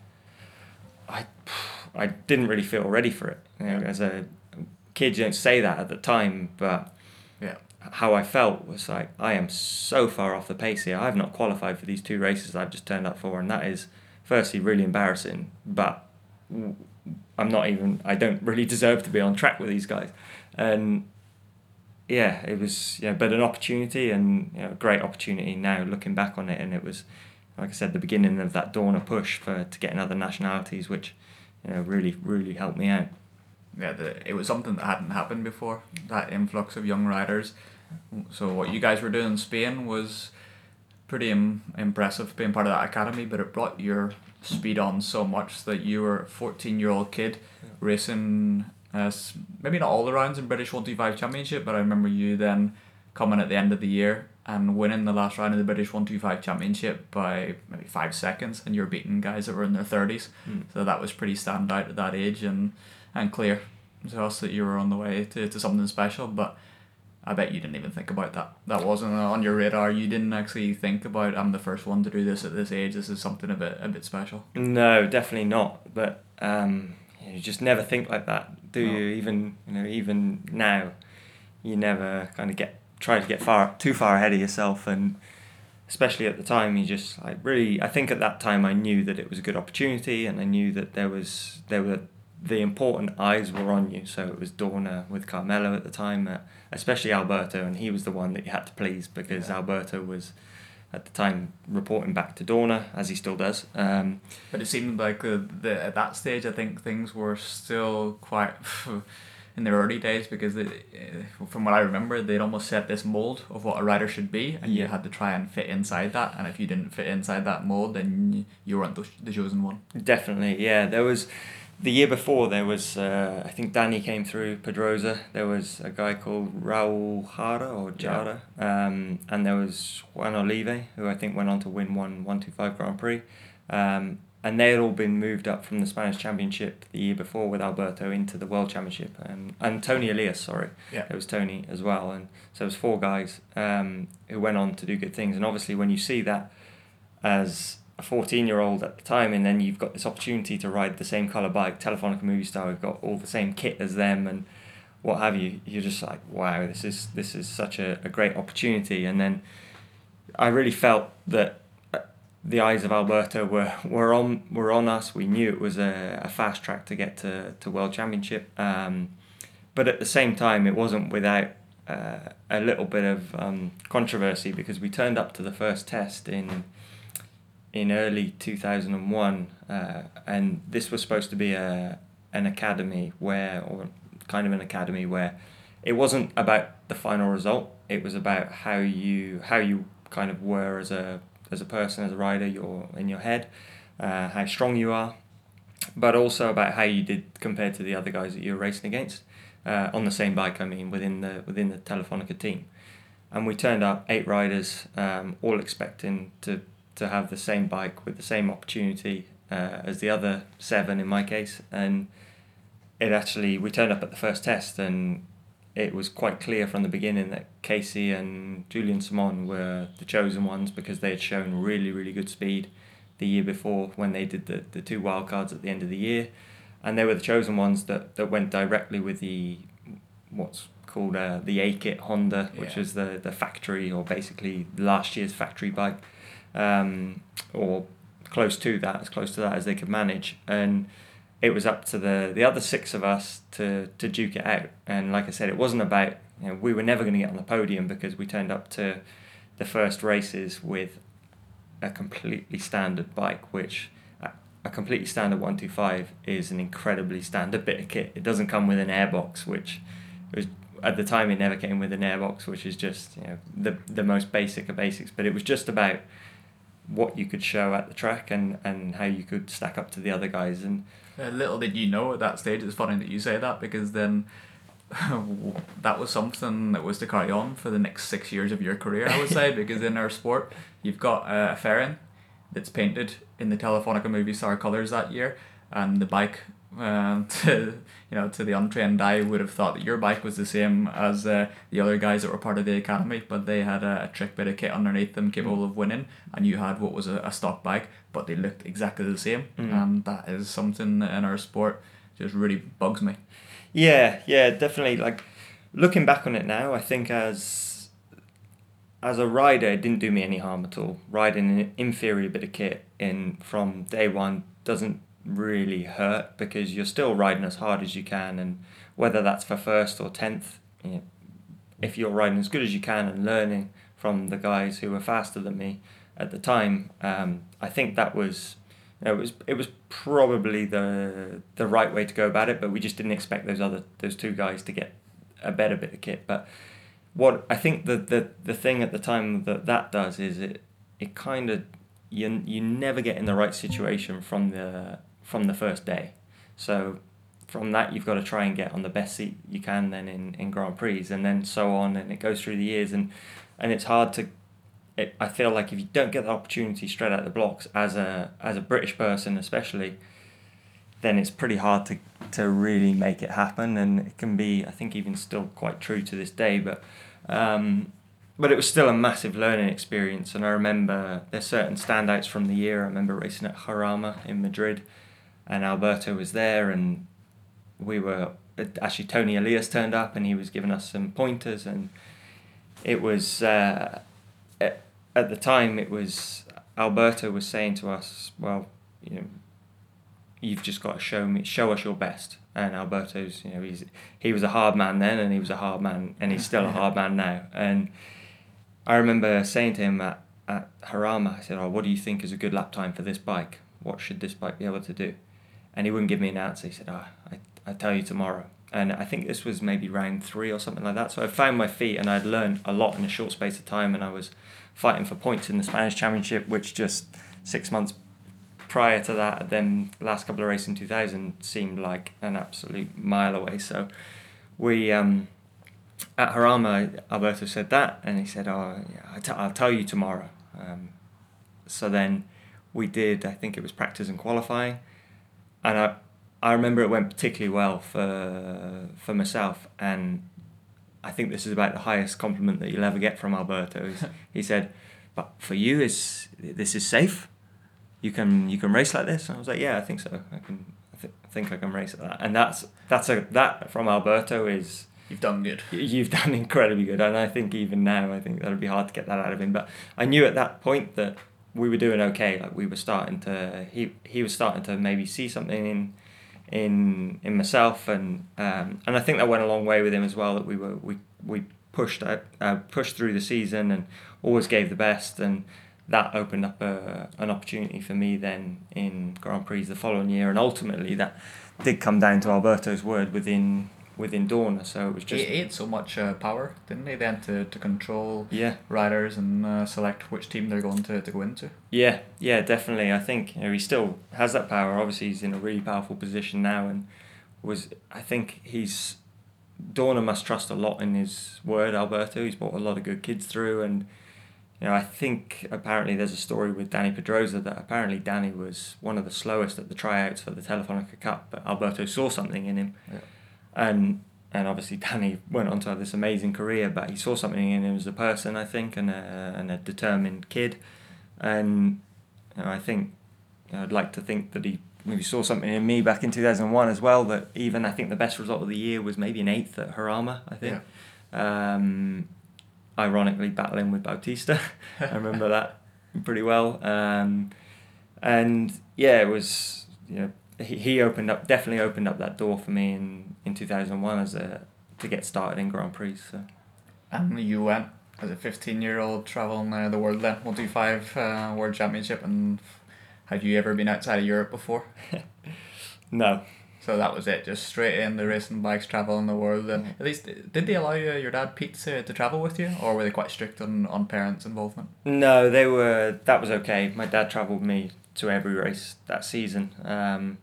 I, I didn't really feel ready for it. You know, Yeah. as a kid, you don't say that at the time, but Yeah. how I felt was like I am so far off the pace here. I've not qualified for these two races I've just turned up for, and that is firstly really embarrassing. But I'm not even. I don't really deserve to be on track with these guys, and yeah, it was yeah, but an opportunity and you know, a great opportunity now looking back on it, and it was like I said, the beginning of that Dorna push for to getting other nationalities, which you know really really helped me out. yeah, the, it was something that hadn't happened before. That influx of young riders. So what you guys were doing in Spain was pretty Im- impressive, being part of that academy. But it brought your speed on so much that you were a fourteen year old kid racing. Uh, maybe not all the rounds in British One Two Five Championship, but I remember you then coming at the end of the year and winning the last round of the British One Two Five Championship by maybe five seconds, and you're beating guys that were in their thirties. Mm. So that was pretty stand out at that age and and clear to us that you were on the way to, to something special. But I bet you didn't even think about that. That wasn't on your radar. You didn't actually think about I'm the first one to do this at this age. This is something a bit a bit special. No, definitely not. But um, you just never think like that, do No. you? Even you know, even now, you never kind of get try to get far too far ahead of yourself, and especially at the time, you just like really. I think at that time, I knew that it was a good opportunity, and I knew that there was there were the important eyes were on you. So it was Dorna with Carmelo at the time, uh, especially Alberto, and he was the one that you had to please because Yeah. Alberto was. At the time, reporting back to Dorna, as he still does. Um, But it seemed like the, the at that stage, I think things were still quite in their early days because they, uh, from what I remember, they'd almost set this mold of what a rider should be, and you had to try and fit inside that. And if you didn't fit inside that mold, then you, you weren't the, the chosen one. Definitely, yeah. There was the year before. There was uh, I think Dani came through Pedrosa. There was a guy called Raul Jara or Jara, um, and there was Juan Olive, who I think went on to win one one two five Grand Prix. Um, and they had all been moved up from the Spanish Championship the year before with Alberto into the World Championship, and and Toni Elias, sorry, Yeah. it was Tony as well, and so it was four guys um, who went on to do good things. And obviously, when you see that as a 14 year old at the time, and then you've got this opportunity to ride the same colour bike, Telefonica Movistar, we've got all the same kit as them, and what have you. You're just like, wow, this is this is such a, a great opportunity. And then I really felt that uh, the eyes of Alberto were, were on were on us. We knew it was a, a fast track to get to, to World Championship, um, but at the same time, it wasn't without uh, a little bit of um, controversy because we turned up to the first test in in early 2001 uh, and this was supposed to be a an academy where or kind of an academy where it wasn't about the final result. It was about how you how you kind of were as a as a person as a rider your in your head uh, how strong you are but also about how you did compared to the other guys that you were racing against uh, on the same bike I mean within the within the Telefonica team. And we turned up eight riders um, all expecting to to have the same bike with the same opportunity uh, as the other seven in my case. And it actually we turned up at the first test and it was quite clear from the beginning that Casey and Julian Simon were the chosen ones because they had shown really really good speed the year before when they did the, the two wildcards at the end of the year. And they were the chosen ones that, that went directly with the what's called uh, the A kit Honda which Yeah. was the, the factory or basically last year's factory bike um, or close to that, as close to that as they could manage. And it was up to the, the other six of us to, to duke it out. And like I said, it wasn't about, you know, we were never going to get on the podium because we turned up to the first races with a completely standard bike, which a- a completely standard 125 is an incredibly standard bit of kit. It doesn't come with an airbox, which was at the time it never came with an airbox, which is just you know the the most basic of basics. But it was just about what you could show at the track and, and how you could stack up to the other guys and Uh, little did you know at that stage, it's funny that you say that because then that was something that was to carry on for the next six years of your career, I would say, because in our sport, you've got uh, a fairing that's painted in the Telefonica Movistar colours that year, and the bike. Uh, to you know, to the untrained eye, would have thought that your bike was the same as uh, the other guys that were part of the academy, but they had a, a trick bit of kit underneath them capable of winning, and you had what was a, a stock bike, but they looked exactly the same, Mm. and that is something in our sport just really bugs me. Yeah, yeah, definitely. Like looking back on it now, I think as as a rider, it didn't do me any harm at all. Riding an inferior bit of kit in from day one doesn't really hurt because you're still riding as hard as you can, and whether that's for first or tenth, you know, if you're riding as good as you can and learning from the guys who were faster than me at the time, um, I think that was you know, it was it was probably the the right way to go about it, but we just didn't expect those other those two guys to get a better bit of kit. But what I think the the, the thing at the time that that does is it it kind of you you never get in the right situation from the from the first day. So from that you've got to try and get on the best seat you can then in, in Grand Prix and then so on and it goes through the years and and it's hard to it, I feel like if you don't get the opportunity straight out of the blocks as a as a British person especially then it's pretty hard to to really make it happen and it can be I think even still quite true to this day but um, but it was still a massive learning experience and I remember there's certain standouts from the year I remember racing at Jarama in Madrid and Alberto was there and we were actually Toni Elias turned up and he was giving us some pointers and it was uh, at, the time it was Alberto was saying to us well you know you've just got to show me show us your best. And Alberto's you know he's he was a hard man then and he was a hard man and he's still a hard man now. And I remember saying to him at, at Jarama I said oh what do you think is a good lap time for this bike? What should this bike be able to do and he wouldn't give me an answer. He said oh, I, I tell you tomorrow. And I think this was maybe round three or something like that. So I found my feet and I'd learned a lot in a short space of time. And I was fighting for points in the Spanish Championship which just six months prior to that, then last couple of races in 2000 seemed like an absolute mile away. So we, um, at Jarama, Alberto said that, and he said, oh, yeah, I t- I'll tell you tomorrow. Um, so then we did, I think it was practice and qualifying, and I, I remember it went particularly well for, for myself, and I think this is about the highest compliment that you'll ever get from Alberto. He said, but for you, is this is safe? you can you can race like this and I was like yeah I think so I can I, th- I think I can race at that and that's that's a that from Alberto is You've done good. you've done incredibly good and I think even now I think that'll be hard to get that out of him but I knew at that point that we were doing okay like we were starting to he he was starting to maybe see something in in in myself and um, and I think that went a long way with him as well that we were we we pushed out, uh, pushed through the season and always gave the best and that opened up a, an opportunity for me then in Grand Prix the following year, and ultimately that did come down to Alberto's word within within Dorna. So it was just he had so much uh, power, didn't he? Then to, to control yeah riders and uh, select which team they're going to, to go into. yeah yeah definitely. I think you know he still has that power. Obviously, he's in a really powerful position now, and was I think he's Dorna must trust a lot in his word. Alberto, he's brought a lot of good kids through, and you know I think apparently there's a story with Dani Pedrosa that apparently Dani was one of the slowest at the tryouts for the Telefonica Cup, but Alberto saw something in him, Yeah. And and obviously Dani went on to have this amazing career, but he saw something in him as a person, I think, and a and a determined kid, and you know, I think you know, I'd like to think that he maybe saw something in me back in two thousand one as well. That even I think the best result of the year was maybe an eighth at Jarama, I think. Um, ironically, battling with Bautista, I remember that pretty well. Um, and yeah, it was you know he, he opened up definitely opened up that door for me in in two thousand one as a to get started in Grand Prix. So And you went as a 15 year old traveling uh, the world then, 125 uh, World Championship. And had you ever been outside of Europe before? no, So that was it, just straight in the racing bikes, traveling the world. And at least, did they allow you, your dad Pete to, to travel with you, or were they quite strict on, on parents' involvement? No, they were. That was okay. My dad travelled me to every race that season. Um,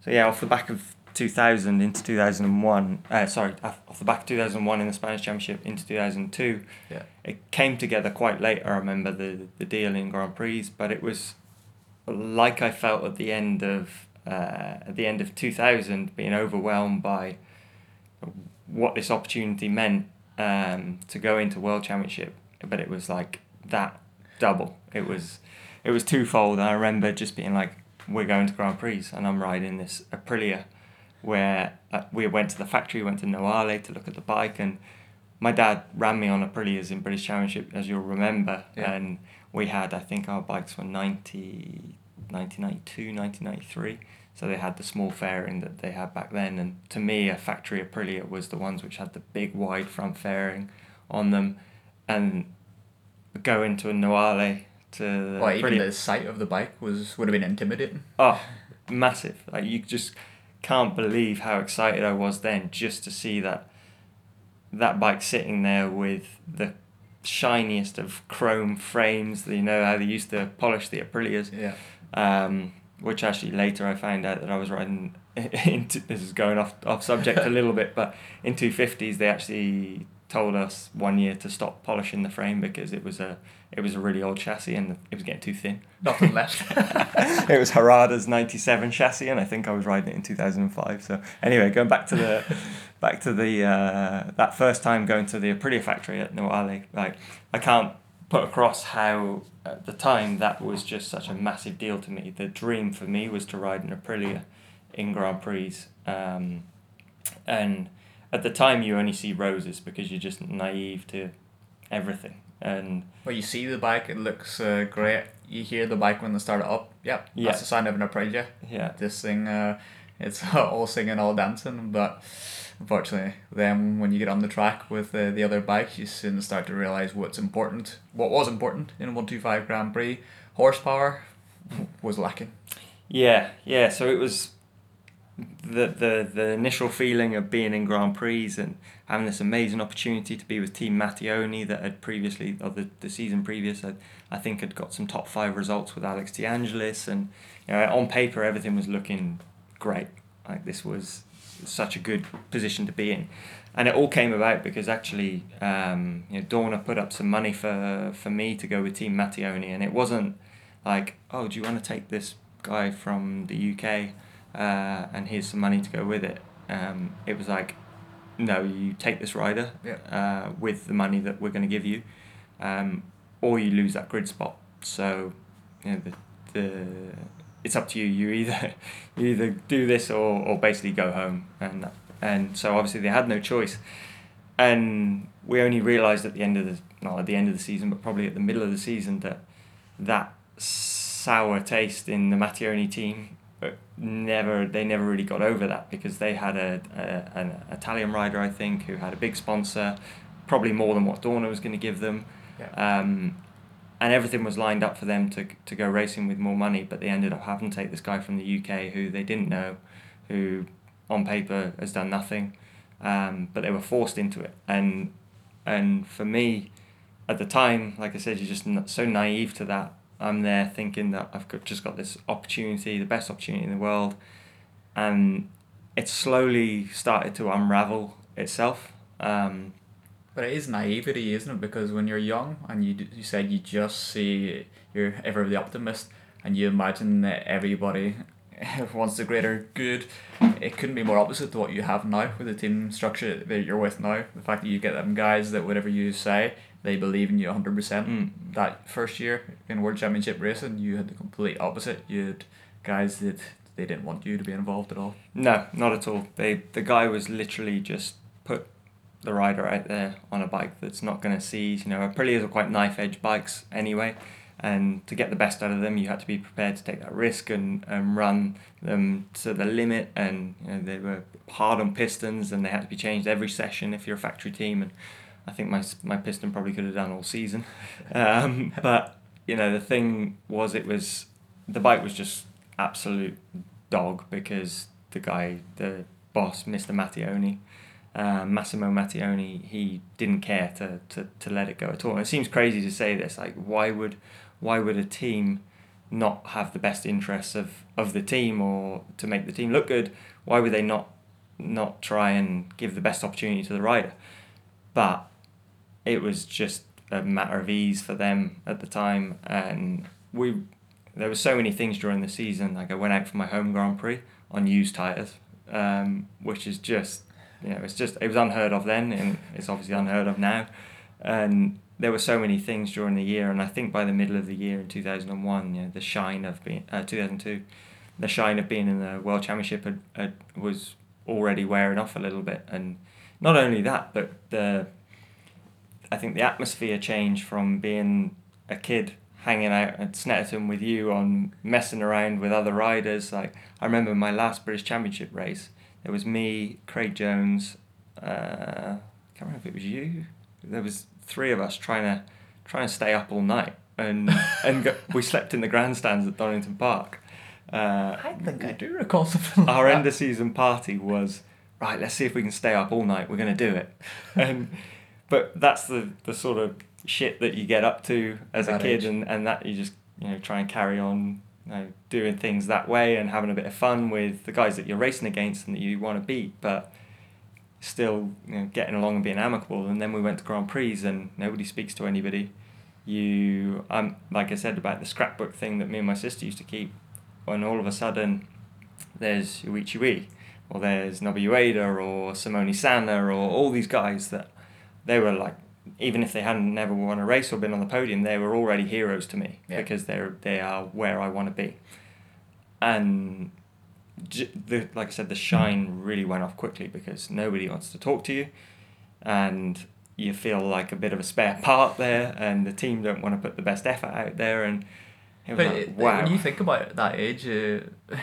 so yeah, off the back of two thousand into two thousand and one. Uh, sorry, off the back of two thousand one in the Spanish Championship into two thousand two. Yeah. It came together quite late. I remember the the deal in Grand Prix, but it was like I felt at the end of uh, at the end of two thousand, being overwhelmed by what this opportunity meant um, to go into World Championship. But it was like that double. It was it was twofold. I remember just being like, "We're going to Grand Prix," and I'm riding this Aprilia, where uh, we went to the factory, went to Noale to look at the bike, and my dad ran me on Aprilias in British Championship, as you'll remember, Yeah. and we had I think our bikes were 90, 1992, 1993. So they had the small fairing that they had back then, and to me, a factory Aprilia was the ones which had the big wide front fairing on them, and go into a Noale to Well, even the sight of the bike was would have been intimidating. Oh, massive! Like you just can't believe how excited I was then just to see that that bike sitting there with the shiniest of chrome frames. You know how they used to polish the Aprilias. Yeah. Um, which actually later I found out that I was riding into this is going off off subject a little bit, but in two fifties they actually told us one year to stop polishing the frame because it was a it was a really old chassis and it was getting too thin. Nothing left. it was Harada's ninety seven chassis and I think I was riding it in two thousand and five. So anyway, going back to the back to the uh, that first time going to the Aprilia factory at Noale, like I can't put across how at the time that was just such a massive deal to me. The dream for me was to ride an Aprilia in Grand Prix, um, and at the time you only see roses because you're just naive to everything. And well, you see the bike, it looks uh, great. You hear the bike when they start it up. Yep. Yeah. That's the sign of an Aprilia. yeah, This thing, uh, it's all singing, all dancing, but unfortunately, then when you get on the track with uh, the other bikes, you soon start to realize what's important. What was important in a one two five Grand Prix, horsepower, was lacking. Yeah, yeah. So it was the the the initial feeling of being in Grand Prix and having this amazing opportunity to be with Team Matteoni that had previously, or the, the season previous, I, I think had got some top five results with Alex DeAngelis, and you know on paper everything was looking great. Like this was such a good position to be in, and it all came about because actually, um, you know, Dorna put up some money for for me to go with Team Matteoni, and it wasn't like, oh, do you want to take this guy from the UK, uh, and here's some money to go with it. Um, it was like, no, you take this rider Yeah. uh, with the money that we're going to give you, um, or you lose that grid spot. So, you know, the, the it's up to you. You either you either do this or, or basically go home, and and so obviously they had no choice, and we only realised at the end of the not at the end of the season, but probably at the middle of the season that that sour taste in the Matteoni team never they never really got over that because they had a, a an Italian rider I think who had a big sponsor, probably more than what Dorna was going to give them. Yeah. Um, and everything was lined up for them to to go racing with more money, but they ended up having to take this guy from the UK who they didn't know, who on paper has done nothing, um, but they were forced into it, and and for me, at the time, like I said, you're just so naive to that. I'm there thinking that I've got, just got this opportunity, the best opportunity in the world, and it slowly started to unravel itself. Um, but it is naivety, isn't it? Because when you're young and you you said you just see you're ever the optimist and you imagine that everybody wants the greater good, it couldn't be more opposite to what you have now with the team structure that you're with now. The fact that you get them guys that whatever you say, they believe in you 100%. Mm. That first year in World Championship racing, you had the complete opposite. You had guys that they didn't want you to be involved at all. No, not at all. They the guy was literally just put the rider out there on a bike that's not going to seize. You know, Aprilias are quite knife edge bikes anyway, and to get the best out of them, you had to be prepared to take that risk and, and run them to the limit. And you know, they were hard on pistons, and they had to be changed every session if you're a factory team. And I think my my piston probably could have done all season, um, but you know the thing was it was the bike was just absolute dog because the guy the boss Mr Matteoni uh, Massimo Matteoni, he didn't care to, to, to let it go at all. And it seems crazy to say this. Like, why would why would a team not have the best interests of, of the team or to make the team look good? Why would they not not try and give the best opportunity to the rider? But it was just a matter of ease for them at the time, and we there were so many things during the season. Like I went out for my home Grand Prix on used tires, um, which is just you know, it's just it was unheard of then, and it's obviously unheard of now. And there were so many things during the year, and I think by the middle of the year in two thousand and one, you know, the shine of being uh, two thousand two, the shine of being in the World Championship had, had, was already wearing off a little bit, and not only that, but the I think the atmosphere changed from being a kid hanging out at Snetterton with you on messing around with other riders. Like I remember my last British Championship race there was me, Craig Jones. Uh, I can't remember if it was you. There was three of us trying to trying to stay up all night, and and go, we slept in the grandstands at Donington Park. Uh, I think I do recall something. Like our that. end of season party was right. Let's see if we can stay up all night. We're going to do it, and but that's the the sort of shit that you get up to as that a kid, age. and and that you just you know try and carry on you know, doing things that way and having a bit of fun with the guys that you're racing against and that you want to beat, but still you know, getting along and being amicable. And then we went to Grand Prix and nobody speaks to anybody. You, um, like I said about the scrapbook thing that me and my sister used to keep, when all of a sudden there's Ui, or there's Nobu Ueda, or Simone Sanna, or all these guys that they were like even if they hadn't never won a race or been on the podium, they were already heroes to me yeah. because they're they are where I want to be. And the like I said, the shine really went off quickly because nobody wants to talk to you, and you feel like a bit of a spare part there, and the team don't want to put the best effort out there, and it but like, it, wow. When you think about it, that age, uh,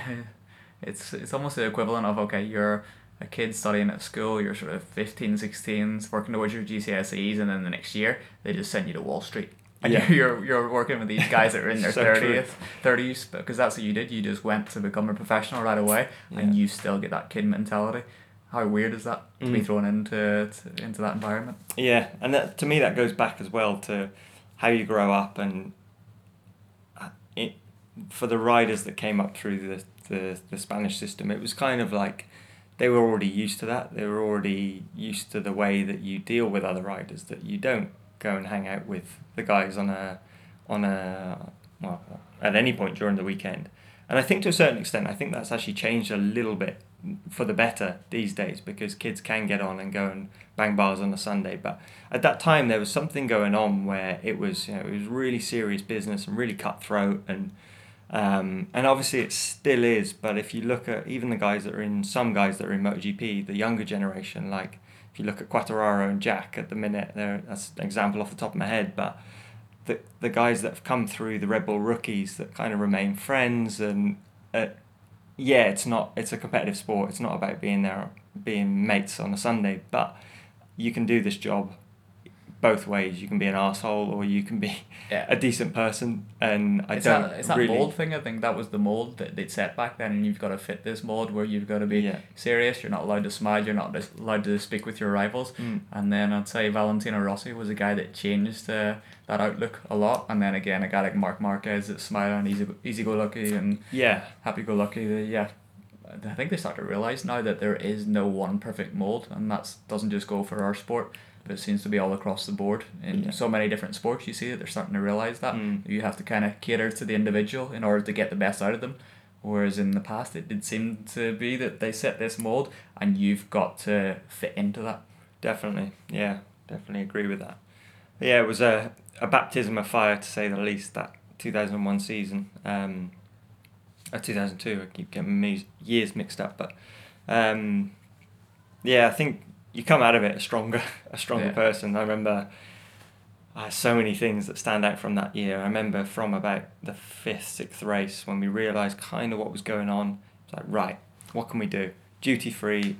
it's it's almost the equivalent of okay, you're a kid studying at school, you're sort of 15, 16, working towards your GCSEs, and then the next year they just send you to Wall Street. And yeah. you're, you're working with these guys that are in their so 30th, 30s, because that's what you did. You just went to become a professional right away, yeah. and you still get that kid mentality. How weird is that to mm. be thrown into to, into that environment? Yeah, and that, to me that goes back as well to how you grow up and uh, it, for the riders that came up through the, the, the Spanish system, it was kind of like they were already used to that. They were already used to the way that you deal with other riders. That you don't go and hang out with the guys on a on a well at any point during the weekend. And I think to a certain extent, I think that's actually changed a little bit for the better these days because kids can get on and go and bang bars on a Sunday. But at that time, there was something going on where it was you know it was really serious business and really cutthroat and um, and obviously it still is, but if you look at even the guys that are in some guys that are in MotoGP, the younger generation, like if you look at Quartararo and Jack at the minute, there that's an example off the top of my head, but the the guys that have come through the Red Bull rookies that kind of remain friends and uh, yeah, it's not it's a competitive sport. It's not about being there being mates on a Sunday, but you can do this job both ways. You can be an asshole or you can be Yeah. a decent person. And I it's don't that, it's that really. mold thing. I think that was the mold that they'd set back then, and you've got to fit this mold where you've got to be Yeah. serious. You're not allowed to smile. You're not allowed to speak with your rivals. Mm. And then I'd say Valentino Rossi was a guy that changed uh, that outlook a lot. And then again, a guy like Marc Marquez that's smiling, easy easy go lucky, and Yeah, happy go lucky. Yeah. I think they start to realize now that there is no one perfect mold, and that doesn't just go for our sport, but it seems to be all across the board in Yeah. so many different sports. You see that they're starting to realize that Mm. you have to kind of cater to the individual in order to get the best out of them. Whereas in the past, it did seem to be that they set this mold, and you've got to fit into that. definitely. Yeah, definitely agree with that. Yeah, it was a, a baptism of fire to say the least. That two thousand one season. Um, uh, 2002. I keep getting years mixed up, but um, yeah, I think you come out of it a stronger, a stronger Yeah. person. I remember uh, so many things that stand out from that year. I remember from about the fifth, sixth race when we realised kind of what was going on. It's like, right, what can we do? Duty free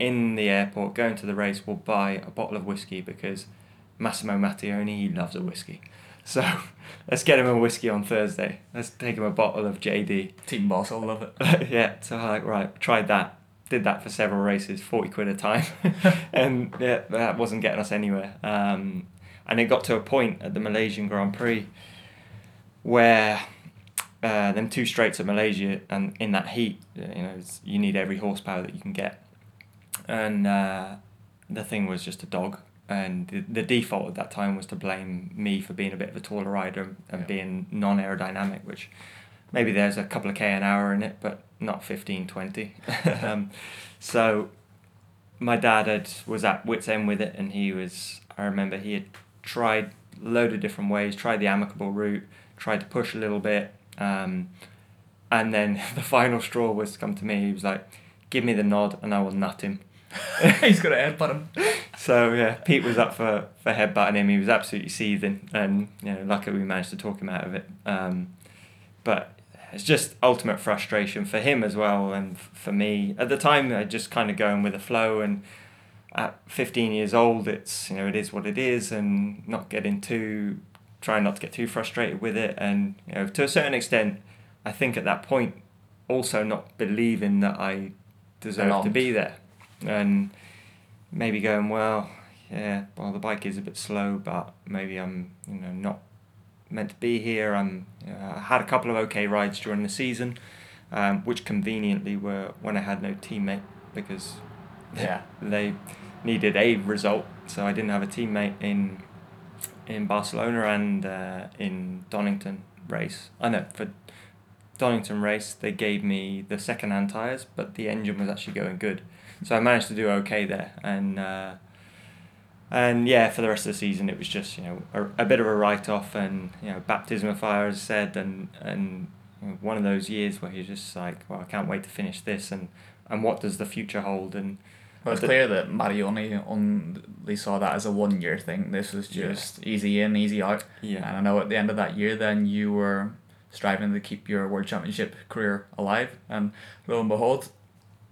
in the airport, going to the race, we'll buy a bottle of whiskey because Massimo Matteoni, he loves a whiskey. So let's get him a whiskey on Thursday. Let's take him a bottle of JD. Team boss, I love it. yeah, so I like right, tried that. Did that for several races, forty quid a time, and yeah, that wasn't getting us anywhere. Um, and it got to a point at the Malaysian Grand Prix where uh, them two straights at Malaysia and in that heat, you know, it's, you need every horsepower that you can get, and uh, the thing was just a dog. And the, the default at that time was to blame me for being a bit of a taller rider and Yeah. being non aerodynamic, which maybe there's a couple of k an hour in it, but not 15, 20. um, so my dad had was at wits end with it, and he was. I remember he had tried a load of different ways, tried the amicable route, tried to push a little bit, um, and then the final straw was to come to me. He was like, "Give me the nod, and I will nut him." He's got a headbutt him. So yeah, Pete was up for for headbutting him. He was absolutely seething, and you know, luckily we managed to talk him out of it. Um, but it's just ultimate frustration for him as well, and for me. At the time. I just kind of going with the flow, and at fifteen years old, it's you know it is what it is, and not getting too, trying not to get too frustrated with it, and you know to a certain extent, I think at that point, also not believing that I deserve to be there, and maybe going well yeah well the bike is a bit slow but maybe i'm you know not meant to be here i'm you i had a couple of okay rides during the season um, which conveniently were when i had no teammate because Yeah. they needed a result. So i didn't have a teammate in in barcelona and uh, in donington race. I know for donington race they gave me the second hand tires but the engine was actually going good. So I managed to do okay there, and uh, and yeah, for the rest of the season, it was just you know a, a bit of a write off, and you know baptism of fire, as I said, and and you know, one of those years where you're just like, well, I can't wait to finish this, and and what does the future hold, and Well, it's But- clear that Matteoni only saw that as a one year thing. This was Yeah. just easy in, easy out. yeah, And I know at the end of that year, then you were striving to keep your World Championship career alive. And lo and behold,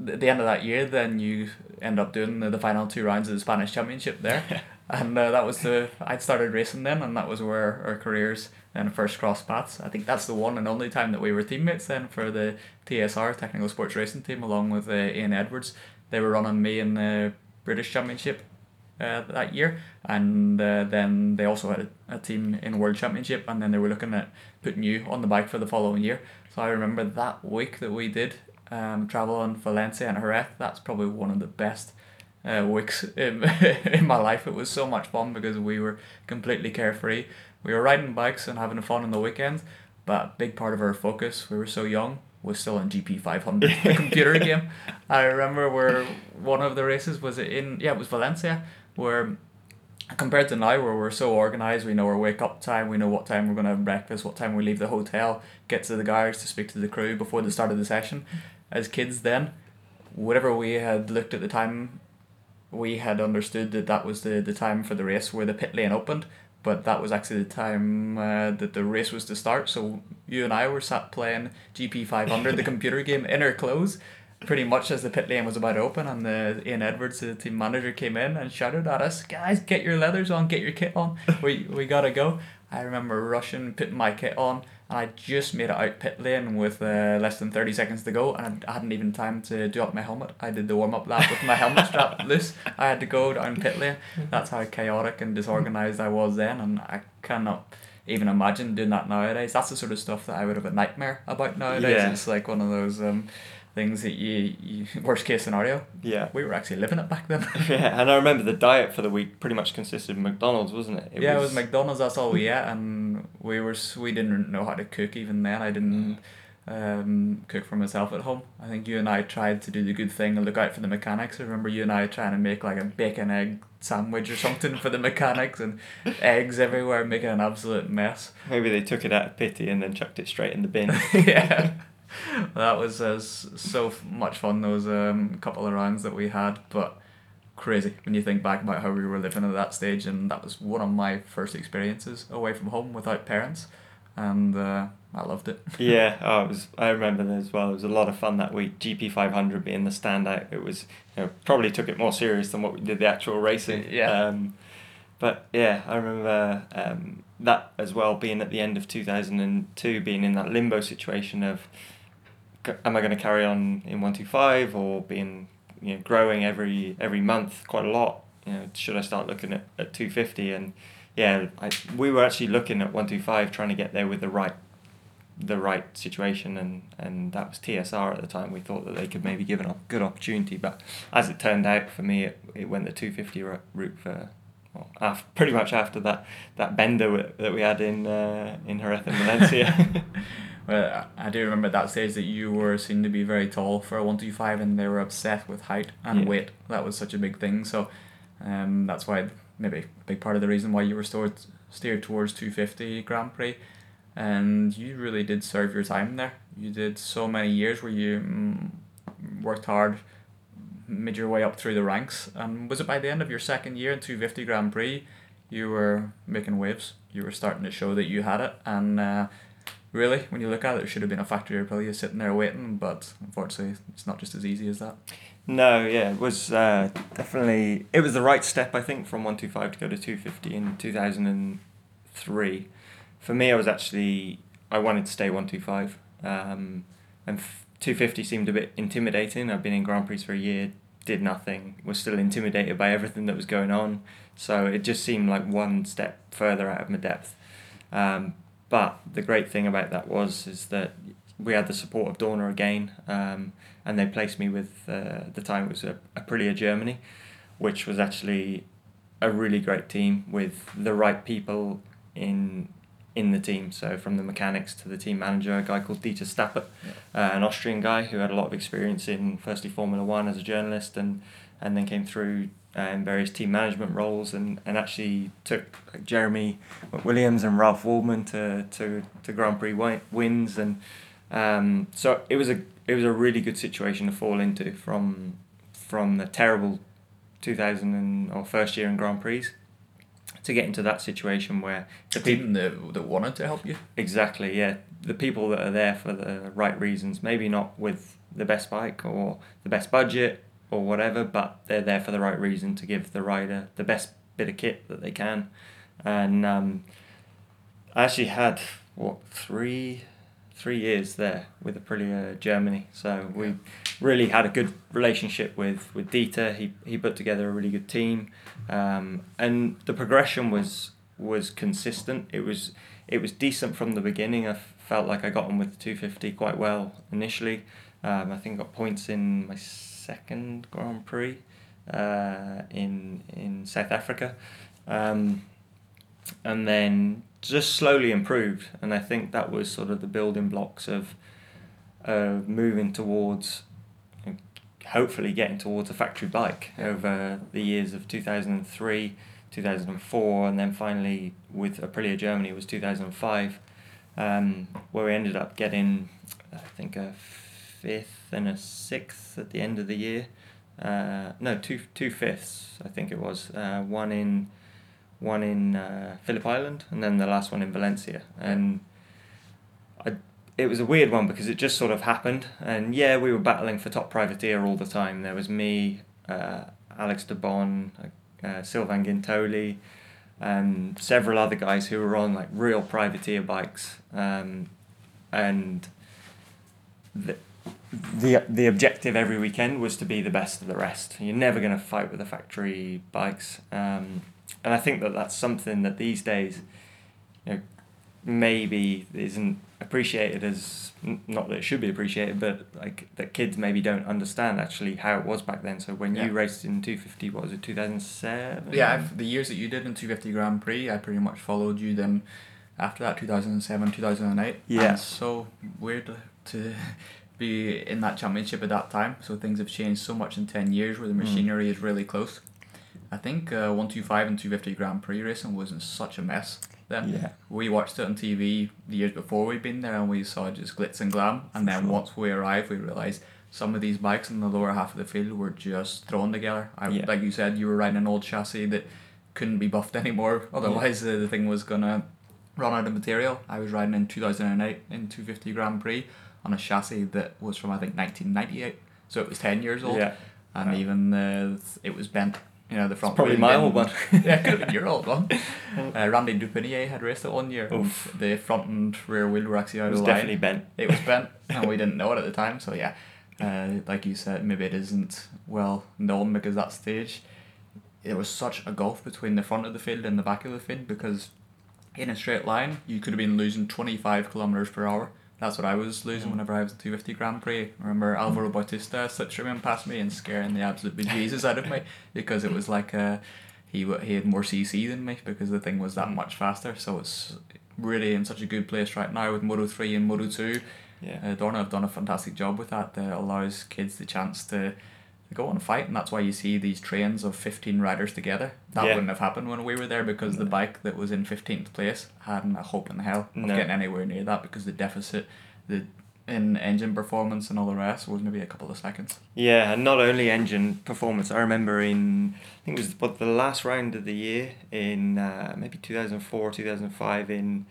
at the end of that year, then you end up doing the, the final two rounds of the Spanish Championship there. and uh, that was the I'd started racing then, and that was where our careers then first crossed paths. I think that's the one and only time that we were teammates then for the TSR Technical Sports Racing Team, along with uh, Ian Edwards. They were running me in the British Championship uh, that year, and uh, then they also had a, a team in World Championship, and then they were looking at putting you on the bike for the following year. So I remember that week that we did um, travel in Valencia and Jerez. That's probably one of the best uh, weeks in, in my life. It was so much fun because we were completely carefree. We were riding bikes and having fun on the weekends, but a big part of our focus, we were so young, was still on GP 500, the computer game. I remember where one of the races was in, yeah, it was Valencia, where compared to now where we're so organized we know our wake up time we know what time we're going to have breakfast what time we leave the hotel get to the garage to speak to the crew before the start of the session as kids then whatever we had looked at the time we had understood that that was the, the time for the race where the pit lane opened but that was actually the time uh, that the race was to start so you and I were sat playing GP 500 the computer game in our clothes pretty much as the pit lane was about to open, and the Ian Edwards, the team manager, came in and shouted at us, "Guys, get your leathers on, get your kit on. We we gotta go." I remember rushing, putting my kit on, and I just made it out pit lane with uh, less than 30 seconds to go, and I hadn't even time to do up my helmet. I did the warm up lap with my helmet strap loose. I had to go down pit lane. That's how chaotic and disorganized I was then, and I cannot even imagine doing that nowadays. That's the sort of stuff that I would have a nightmare about nowadays. Yeah. It's like one of those um, things that you, you worst case scenario. Yeah. We were actually living it back then. Yeah, and I remember the diet for the week pretty much consisted of McDonald's, wasn't it? yeah, it was McDonald's. That's all we ate, and we were we didn't know how to cook even then. I didn't um, cook for myself at home. I think you and I tried to do the good thing and look out for the mechanics. I remember you and I trying to make like a bacon egg sandwich or something for the mechanics and eggs everywhere, making an absolute mess. Maybe they took it out of pity and then chucked it straight in the bin. yeah. That was uh, so much fun those um, couple of rounds that we had, but crazy when you think back about how we were living at that stage, and that was one of my first experiences away from home without parents, and uh, I loved it. yeah, oh, it was. I remember that as well. It was a lot of fun that week. GP five hundred being the standout. It was you know, probably took it more serious than what we did the actual racing. Yeah. Um, but yeah, I remember um, that as well. Being at the end of two thousand and two, being in that limbo situation of, am I going to carry on in one two five or being you know growing every every month quite a lot. You know, should I start looking at, at two fifty and yeah, I, we were actually looking at one two five, trying to get there with the right the right situation and, and that was TSR at the time. We thought that they could maybe give a good opportunity, but as it turned out for me, it, it went the 250 ro- route for well, after, pretty much after that, that bender that we had in uh, in Jerez and Valencia. Well, I I do remember at that stage that you were seen to be very tall for a one two five, and they were obsessed with height and Yeah. weight. That was such a big thing. So, um, that's why maybe a big part of the reason why you were stored, steered towards two fifty Grand Prix, and you really did serve your time there. You did so many years where you mm, worked hard, made your way up through the ranks, and was it by the end of your second year in two fifty Grand Prix, you were making waves. You were starting to show that you had it, and. Uh, really, when you look at it, it should have been a factory probably sitting there waiting, but unfortunately, it's not just as easy as that. no, yeah, it was uh, definitely it was the right step I think from one two five to go to two fifty in two thousand and three. For me, I was actually I wanted to stay one two five, um, and two fifty seemed a bit intimidating. I've been in Grand Prix for a year, did nothing, was still intimidated by everything that was going on. So it just seemed like one step further out of my depth. Um, but the great thing about that was is that we had the support of Dorna again, um, and they placed me with uh, the time it was a Aprilia Germany, which was actually a really great team with the right people in in the team. So from the mechanics to the team manager, a guy called Dieter Stappert, uh, an Austrian guy who had a lot of experience in firstly Formula One as a journalist and and then came through in various team management roles and, and actually took like, Jeremy McWilliams and Ralf Waldmann to, to, to Grand Prix wins and um, so it was a it was a really good situation to fall into from from the terrible 2000 and, or first year in Grand Prix to get into that situation where The the people that, that wanted to help you. Exactly, yeah. The people that are there for the right reasons, maybe not with the best bike or the best budget or whatever, but they're there for the right reason to give the rider the best bit of kit that they can. And um, I actually had what three three years there with Aprilia Germany, so we really had a good relationship with with Dieter. He he put together a really good team, um, and the progression was was consistent. It was it was decent from the beginning. I felt like I got on with the two fifty quite well initially. Um, I think I got points in my second Grand Prix uh, in in South Africa, um, and then just slowly improved. And I think that was sort of the building blocks of uh, moving towards hopefully getting towards a factory bike over the years of 2003 2004 and then finally with Aprilia Germany was 2005 um, where we ended up getting I think a fifth and a sixth at the end of the year uh, no two two fifths I think it was uh, one in one in uh, Phillip Island and then the last one in Valencia and I it was a weird one because it just sort of happened. And yeah, we were battling for top privateer all the time. There was me, uh, Alex Debon, uh, Sylvain Guintoli, and several other guys who were on like real privateer bikes. Um, and the, the the objective every weekend was to be the best of the rest. You're never going to fight with the factory bikes, um, and I think that that's something that these days, you know, maybe isn't appreciated as not that it should be appreciated, but like that kids maybe don't understand actually how it was back then. So when Yeah. you raced in two fifty, what was it, two thousand seven? Yeah, I've, the years that you did in 250 Grand Prix, I pretty much followed you then after that, 2007, 2008. Yeah. And so weird to be in that championship at that time. So things have changed so much in 10 years where the Mm. machinery is really close. I think uh, 125 and 250 Grand Prix racing was in such a mess then. Yeah. We watched it on TV the years before we'd been there and we saw just glitz and glam. And then Sure. once we arrived, we realised some of these bikes in the lower half of the field were just thrown together. I, Yeah. Like you said, you were riding an old chassis that couldn't be buffed anymore. Otherwise, the, the thing was going to run out of material. I was riding in 2008 in 250 Grand Prix on a chassis that was from, I think, 1998. So it was 10 years old. Yeah. And Wow. even uh, it was bent. You know, the front probably my bent. old one. yeah, it could have been your old one. Uh, Randy de Puniet had raced it one year. Oof. The front and rear wheel were actually out It was of line. definitely bent. It was bent, and we didn't know it at the time. So yeah, uh, like you said, maybe it isn't well known because that stage, there was such a gulf between the front of the field and the back of the field because in a straight line you could have been losing twenty five kilometers per hour. That's what I was losing whenever I was in 250 Grand Prix. I remember Alvaro Bautista slipstreaming past me and scaring the absolute bejesus out of me because it was like uh, he he had more CC than me because the thing was that Mm. much faster. So it's really in such a good place right now with Moto 3 and Moto 2. Yeah. Uh, Dorna have done a fantastic job with that. That allows kids the chance to, to go and fight, and that's why you see these trains of 15 riders together. That Yeah. wouldn't have happened when we were there because the bike that was in 15th place hadn't a hope in hell of No. getting anywhere near that because the deficit the in engine performance and all the rest was maybe a couple of seconds. Yeah, and not only engine performance. I remember in I think it was what the last round of the year in uh, maybe two thousand four, two thousand five in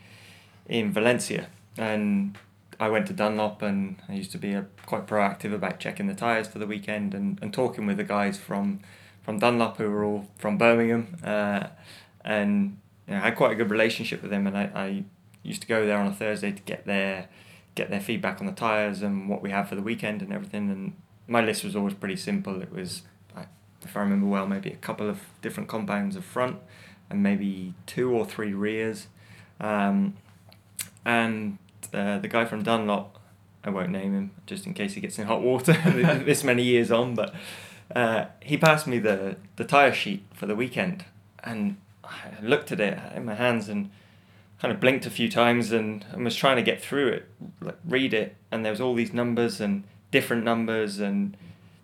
in Valencia, and I went to Dunlop and I used to be a, quite proactive about checking the tires for the weekend and, and talking with the guys from from Dunlop who were all from Birmingham, uh, and you know, I had quite a good relationship with them, and I, I used to go there on a Thursday to get their get their feedback on the tires and what we have for the weekend and everything. And my list was always pretty simple. It was, if I remember well, maybe a couple of different compounds of front and maybe two or three rears. Um, and uh, the guy from Dunlop, I won't name him just in case he gets in hot water this many years on, but uh, he passed me the, the tyre sheet for the weekend. And I looked at it in my hands and kind of blinked a few times and, and was trying to get through it, like read it, and there was all these numbers and different numbers, and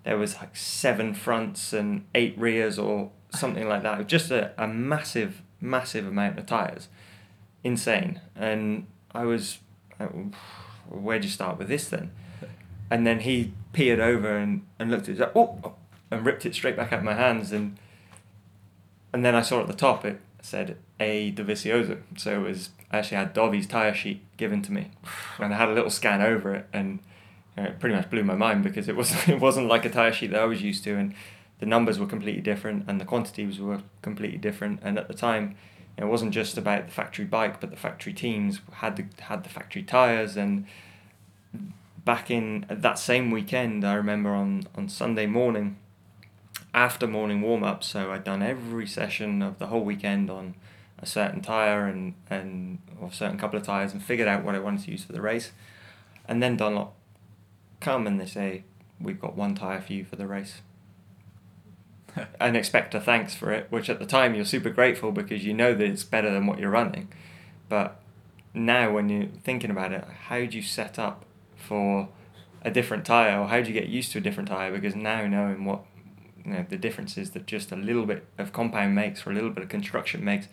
there was like seven fronts and eight rears or something like that. It was just a, a massive, massive amount of tires, insane. And I was, like, where'd you start with this then? And then he peered over and, and looked at it, oh, oh," and ripped it straight back out of my hands and and then I saw at the top it said A Dovizioso. So it was I actually had Dovi's tyre sheet given to me, and I had a little scan over it, and uh, it pretty much blew my mind because it wasn't it wasn't like a tyre sheet that I was used to, and the numbers were completely different, and the quantities were completely different, and at the time. It wasn't just about the factory bike, but the factory teams had the had the factory tires, and back in uh, that same weekend, I remember on on Sunday morning, after morning warm up, so I'd done every session of the whole weekend on a certain tire and and or a certain couple of tires and figured out what I wanted to use for the race, and then Dunlop come and they say we've got one tire for you for the race. and expect a thanks for it, which at the time you're super grateful because you know that it's better than what you're running. But now, when you're thinking about it, how do you set up for a different tire, or how do you get used to a different tire? Because now knowing what you know the differences that just a little bit of compound makes or a little bit of construction makes,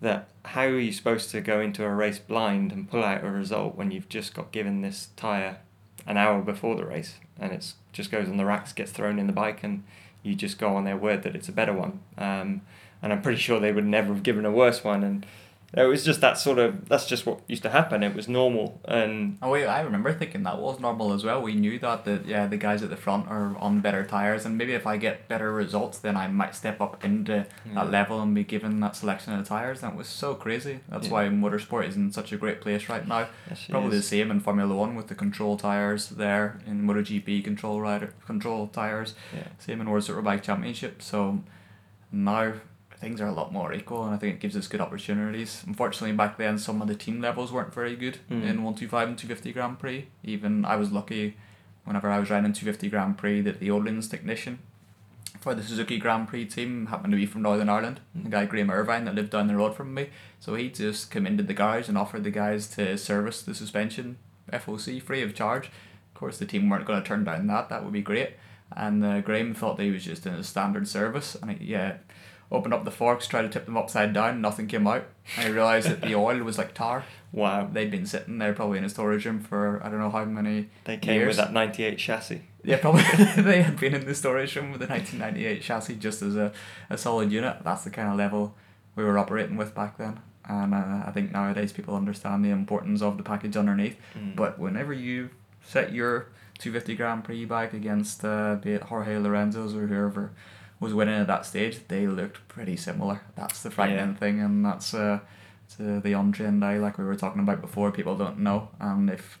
that how are you supposed to go into a race blind and pull out a result when you've just got given this tire an hour before the race and it's just goes on the racks, gets thrown in the bike, and you just go on their word that it's a better one. Um, and I'm pretty sure they would never have given a worse one. And it was just that sort of that's just what used to happen. It was normal, and Oh wait, I remember thinking that was normal as well. We knew that the yeah the guys at the front are on better tires, and maybe if I get better results, then I might step up into Yeah. that level and be given that selection of tires. And it was so crazy. That's Yeah. why motorsport is in such a great place right now. Yes, Probably the same in Formula One with the control tires there in MotoGP control rider control tires. Yeah. Same in World Superbike Championship. So now things are a lot more equal, and I think it gives us good opportunities. Unfortunately, back then some of the team levels weren't very good Mm. in one two five and two fifty Grand Prix. Even I was lucky whenever I was riding two fifty Grand Prix that the Öhlins technician for the Suzuki Grand Prix team happened to be from Northern Ireland. Mm. The guy Graham Irvine that lived down the road from me. So he just came into the garage and offered the guys to service the suspension FOC free of charge. Of course, the team weren't going to turn down that. That would be great. And uh, Graham thought that he was just in a standard service, and he, yeah, opened up the forks, tried to tip them upside down, nothing came out. He realised that the oil was like tar. Wow. They'd been sitting there probably in a storage room for I don't know how many. They came years. with that ninety eight chassis. Yeah, probably they had been in the storage room with the 1998 chassis just as a, a solid unit. That's the kind of level we were operating with back then. And uh, I think nowadays people understand the importance of the package underneath. Mm. But whenever you set your 250 Grand Prix bike against, uh, be it Jorge Lorenzo's or whoever was winning at that stage, they looked pretty similar. That's the frightening Yeah. thing, and that's uh, to the untrained eye, like we were talking about before. People don't know, and if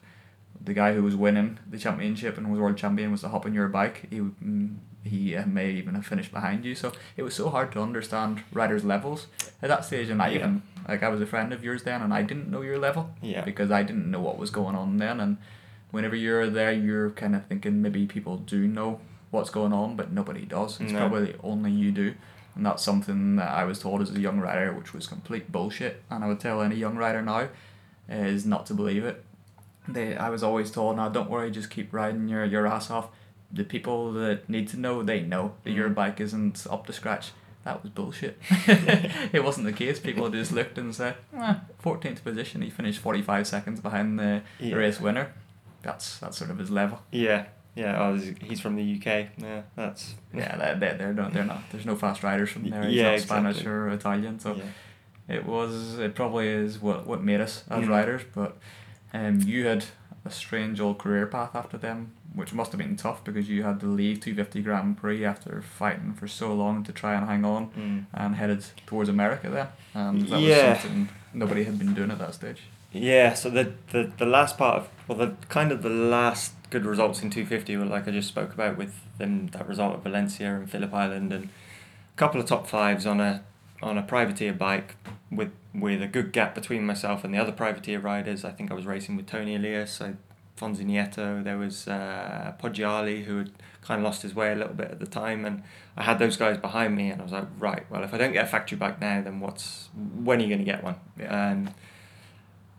the guy who was winning the championship and was world champion was to hop on your bike, he would, mm, he uh, may even have finished behind you. So it was so hard to understand riders' levels at that stage, and I Yeah. even like I was a friend of yours then, and I didn't know your level Yeah. because I didn't know what was going on then. And whenever you're there, you're kind of thinking maybe people do know what's going on, but nobody does. It's No. probably only you do. And that's something that I was told as a young rider, which was complete bullshit. And I would tell any young rider now is not to believe it. They, I was always told, now don't worry, just keep riding your, your ass off. The people that need to know, they know that your Mhm. bike isn't up to scratch. That was bullshit. it wasn't the case. People just looked and said, "Ah, 14th position, he finished 45 seconds behind the Yeah. race winner. That's that's sort of his level. Yeah. Yeah. Oh, he's from the UK. Yeah. That's. Yeah, they're, they're, they're, not, they're not. There's no fast riders from there. He's Yeah, not Spanish or Italian. So yeah. it was, it probably is what, what made us as Mm. riders. But um, you had a strange old career path after them, which must have been tough because you had to leave 250 Grand Prix after fighting for so long to try and hang on Mm. and headed towards America then. And that Yeah. was something nobody had been doing at that stage. Yeah, so the, the the last part of well the kind of the last good results in two fifty were like I just spoke about with them that result at Valencia and Phillip Island and a couple of top fives on a on a privateer bike with with a good gap between myself and the other privateer riders. I think I was racing with Toni Elias, so Fonsi Nieto, there was uh, Poggiali who had kind of lost his way a little bit at the time and I had those guys behind me and I was like, right, well if I don't get a factory bike now then what's when are you gonna get one? Yeah. And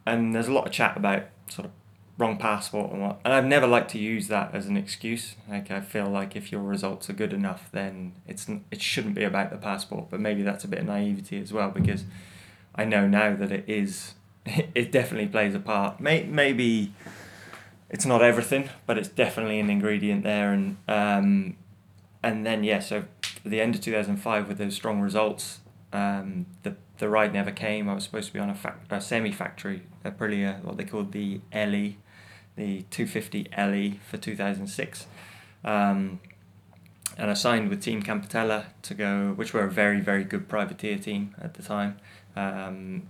and there's a lot of chat about sort of wrong passport and what and I've never liked to use that as an excuse. Like I feel like if your results are good enough then it's it shouldn't be about the passport but maybe that's a bit of naivety as well because I know now that it is it definitely plays a part. May, maybe it's not everything but it's definitely an ingredient there. And um and then yeah so the end of 2005 with those strong results um, the the ride never came. I was supposed to be on a, a semi factory Aprilia, what they called the LE, the 250 LE for 2006. Um, and I signed with Team Campetella to go, which were a very, very good privateer team at the time. Um,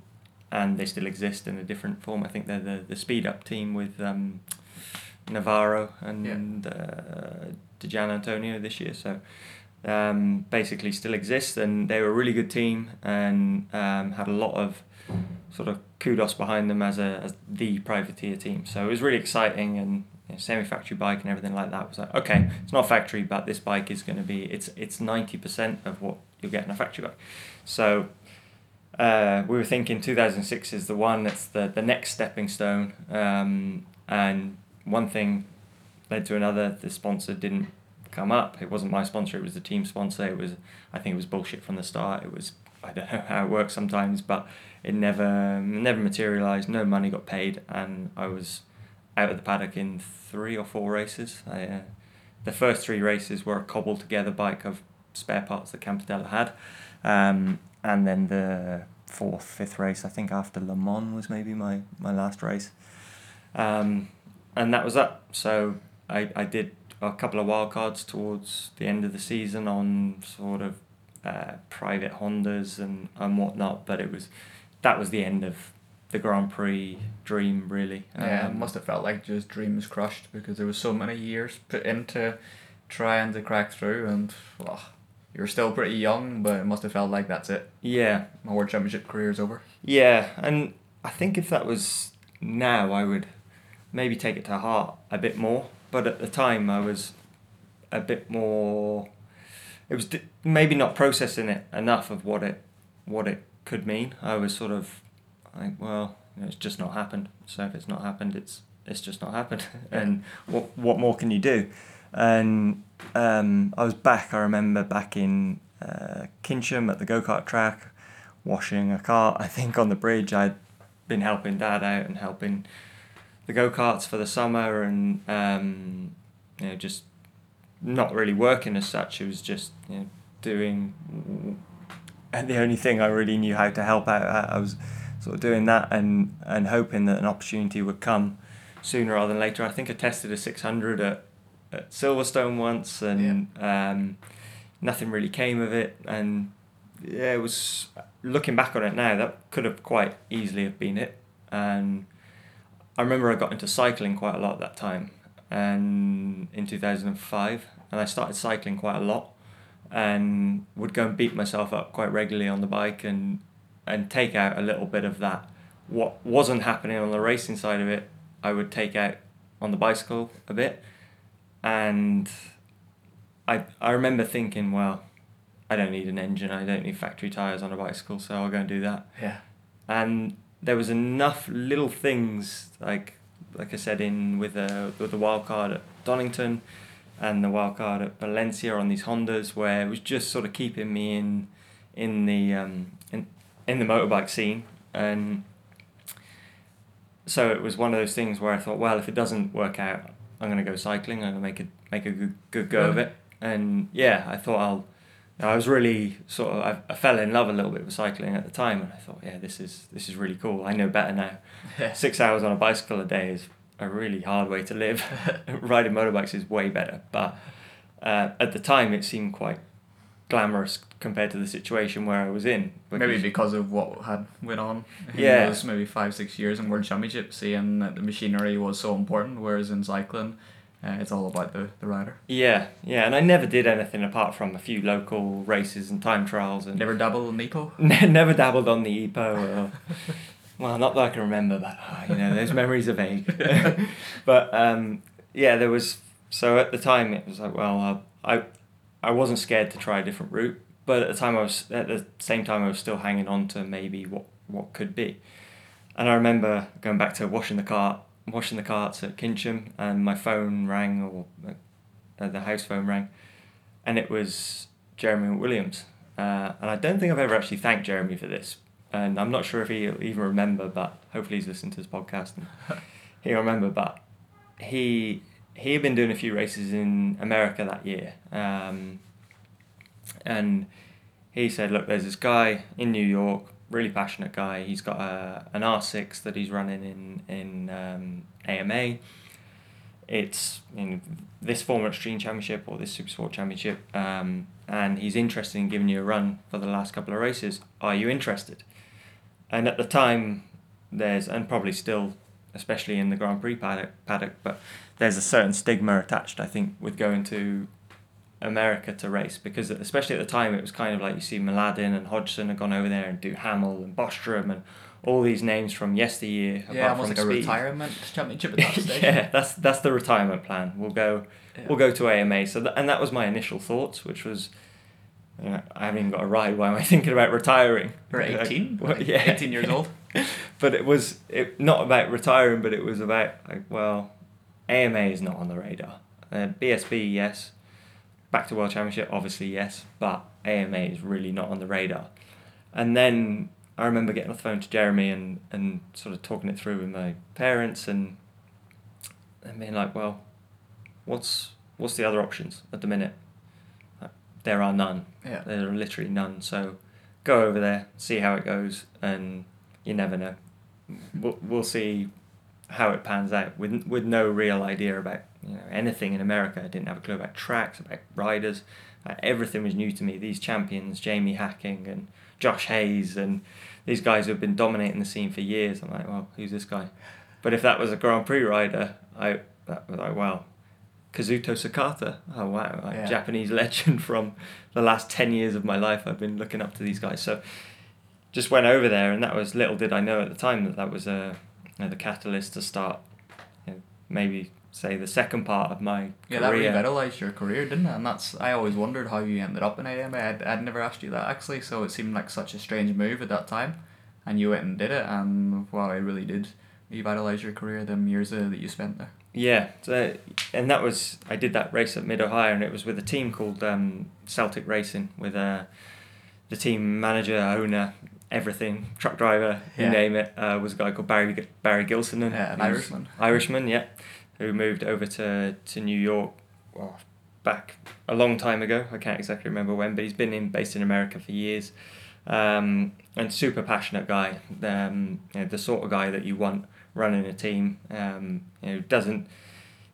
and they still exist in a different form. I think they're the, the speed up team with um, Navarro and uh, Di Giannantonio this year. So um, basically still exist, and they were a really good team and um, had a lot of sort of kudos behind them as a as the privateer team. So it was really exciting and you know, semi-factory bike and everything like that was like okay, it's not factory, but this bike is going to be it's it's ninety percent of what you'll get in a factory bike. So. Uh, we were thinking 2006 is the one that's the, the next stepping stone um, and one thing led to another the sponsor didn't come up. It wasn't my sponsor; it was the team sponsor. It was, I think, it was bullshit from the start. It was, I don't know how it works sometimes, but it never, never materialized. No money got paid, and I was out of the paddock in three or four races. I, uh, the first three races were a cobbled together bike of spare parts that Campetella had, um, and then the fourth, fifth race. I think after Le Mans was maybe my, my last race. Um, and that was that. So I, I did a couple of wildcards towards the end of the season on sort of uh, private Hondas and, and whatnot, but it was that was the end of the Grand Prix dream, really. Yeah, it Um, must have felt like just dreams crushed because there was so many years put into trying to crack through, and well, you're still pretty young, but it must have felt like that's it. yeah, My World Championship career is over. Yeah, and I think if that was now, I would maybe take it to heart a bit more. But at the time, I was a bit more. It was d- maybe not processing it enough of what it what it could mean. I was sort of like, well, you know, it's just not happened. So if it's not happened, it's it's just not happened. and what what more can you do? And um, I was back. I remember back in uh, Kinsham at the go kart track, washing a cart. I think on the bridge, I'd been helping Dad out and helping the go karts for the summer, and um, you know just not really working as such. It was just you know doing. And the only thing I really knew how to help out at, I was sort of doing that and and hoping that an opportunity would come sooner rather than later. I think I tested a six hundred at, at Silverstone once, and um, nothing really came of it. And yeah, it was looking back on it now that could have quite easily have been it. And I remember I got into cycling quite a lot at that time, and in two thousand and five, and I started cycling quite a lot, and would go and beat myself up quite regularly on the bike and and take out a little bit of that. What wasn't happening on the racing side of it I would take out on the bicycle a bit. And I I remember thinking well I don't need an engine I don't need factory tires on a bicycle so I'll go and do that. Yeah. and there was enough little things like like I said in with the with the wild card at Donington and the wild card at Valencia on these Hondas where it was just sort of keeping me in in the um, in in the motorbike scene. And so it was one of those things where I thought well if it doesn't work out I'm gonna go cycling I'm gonna make a make a good, good go of it. And yeah I thought I'll I was really sort of I, I fell in love a little bit with cycling at the time and I thought yeah this is this is really cool. I know better now. Six hours on a bicycle a day is a really hard way to live. Riding motorbikes is way better, but uh, at the time it seemed quite glamorous compared to the situation where I was in. Maybe because- because of what had went on Yeah. those maybe five six years in World Championship, seeing that the machinery was so important, whereas in cycling, uh, it's all about the, the rider. yeah, yeah, and I never did anything apart from a few local races and time trials, and Never dabble in Nepo. Ne- never dabbled on the EPO. Or, well, not that I can remember, but ah, you know, those memories are vague. but um, yeah, there was. So at the time, it was like, well, uh, I, I wasn't scared to try a different route, but at the time, I was at the same time, I was still hanging on to maybe what what could be. And I remember going back to washing the cart, washing the carts at Kinsham, and my phone rang, or uh, the house phone rang, and it was Jeremy McWilliams. Uh, and I don't think I've ever actually thanked Jeremy for this. And I'm not sure if he'll even remember, but hopefully he's listened to this podcast and he'll remember. But he he had been doing a few races in America that year. Um, and he said, Look, there's this guy in New York, really passionate guy. He's got a, an R6 that he's running in, in um, AMA. It's in this Formula Extreme Championship or this Super Sport Championship, um, and he's interested in giving you a run for the last couple of races. Are you interested? And at the time, there's and probably still, especially in the Grand Prix paddock, paddock, but there's a certain stigma attached, I think, with going to America to race because especially at the time it was kind of like you see Mladin and Hodgson had gone over there and Duhamel and Bostrom and all these names from yesteryear. Yeah, almost like a retirement championship at that stage. yeah, that's that's the retirement plan. We'll go Yeah. we'll go to AMA. So th- and that was my initial thoughts, which was, you know, I haven't even got a ride. Why am I thinking about retiring? You're Like, 18? well, yeah, 18 years old? but it was it, not about retiring, but it was about like well, AMA is not on the radar. Uh, BSB yes, back to World Championship obviously yes, but AMA is really not on the radar. And then I remember getting off the phone to Jeremy and and sort of talking it through with my parents and and being like, well, what's what's the other options at the minute? There are none. Yeah. There are literally none. So go over there, see how it goes, and you never know. We'll, we'll see how it pans out with with no real idea about you know anything in America. I didn't have a clue about tracks, about riders. Uh, everything was new to me. These champions, Jamie Hacking and Josh Hayes, and these guys who have been dominating the scene for years. I'm like, well, who's this guy? But if that was a Grand Prix rider, I that was like, wow, Kazuto Sakata. Oh wow, like Yeah. Japanese legend from the last ten years of my life. I've been looking up to these guys. So just went over there, and that was little did I know at the time that that was a you know, the catalyst to start, you know, maybe say the second part of my Yeah, that career. revitalized your career, didn't it? And that's I always wondered how you ended up in AMA. I'd, I'd never asked you that actually, so it seemed like such a strange move at that time, and you went and did it, and well, it really did revitalize your career. Them years uh, that you spent there. Yeah, so, and that was I did that race at Mid Ohio, and it was with a team called um, Celtic Racing, with uh, the team manager, owner, everything, truck driver, you Yeah. name it, uh, was a guy called Barry Barry Gilson, and Yeah, an Irishman. Irishman, yeah, who moved over to to New York, well, back a long time ago. I can't exactly remember when, but he's been in based in America for years, um, and super passionate guy. Um, you know, the sort of guy that you want running a team. Um, you know, doesn't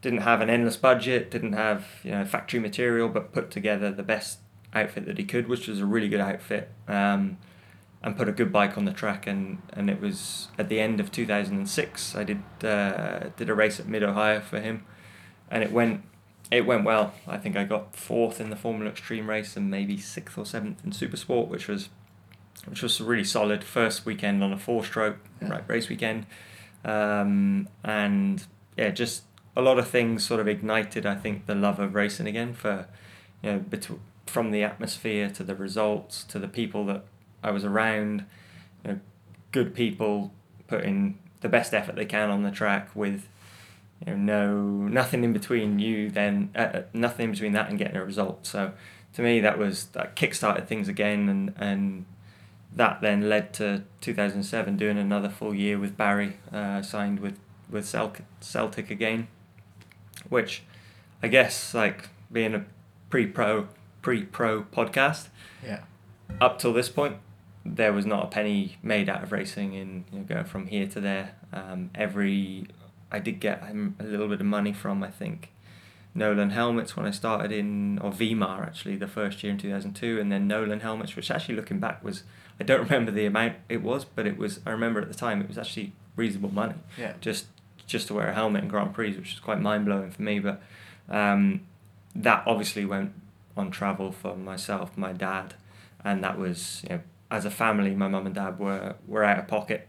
didn't have an endless budget, didn't have you know factory material, but put together the best outfit that he could, which was a really good outfit. Um, and put a good bike on the track and, and it was at the end of 2006 I did uh, did a race at Mid Ohio for him and it went it went well I think I got fourth in the Formula Extreme race and maybe sixth or seventh in Super Sport which was which was a really solid first weekend on a four stroke Yeah. right race weekend um, and yeah just a lot of things sort of ignited I think the love of racing again for you know betw- from the atmosphere to the results to the people that I was around, you know, good people putting the best effort they can on the track with, you know, no nothing in between you then uh, uh, nothing in between that and getting a result. So to me that was that kick-started things again and and that then led to 2007 doing another full year with Barry uh, signed with with Celtic, Celtic again which I guess like being a pre-pro pre-pro podcast Yeah. up till this point, there was not a penny made out of racing in you know, going from here to there. Um, every I did get a little bit of money from I think Nolan helmets when I started in or Vemar actually the first year in two thousand two, and then Nolan helmets, which actually looking back was I don't remember the amount it was, but it was I remember at the time it was actually reasonable money Yeah. just just to wear a helmet in Grand Prix, which is quite mind blowing for me. But um, that obviously went on travel for myself, my dad, and that was you know as a family, my mum and dad were were out of pocket.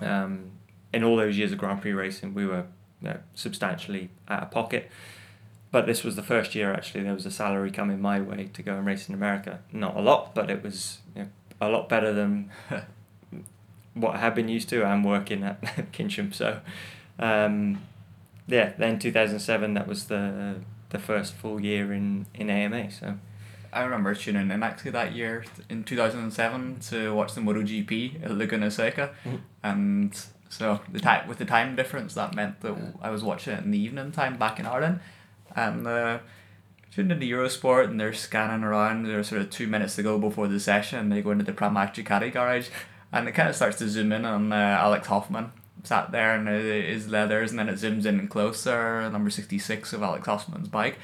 Um, in all those years of Grand Prix racing, we were you know, substantially out of pocket. But this was the first year actually there was a salary coming my way to go and race in America. Not a lot, but it was you know, a lot better than what I had been used to. I'm working at Kinsham, so um, yeah. Then two thousand seven, that was the the first full year in in AMA. So I remember tuning in actually that year in 2007 to watch the MotoGP at Laguna Seca, Mhm. and so the time with the time difference that meant that I was watching it in the evening time back in Ireland, and uh, tuned into Eurosport and they're scanning around. There's sort of two minutes to go before the session. They go into the Pramac Ducati garage, and it kind of starts to zoom in on uh, Alex Hofmann sat there in his leathers, and then it zooms in closer. Number sixty six of Alex Hofmann's bike.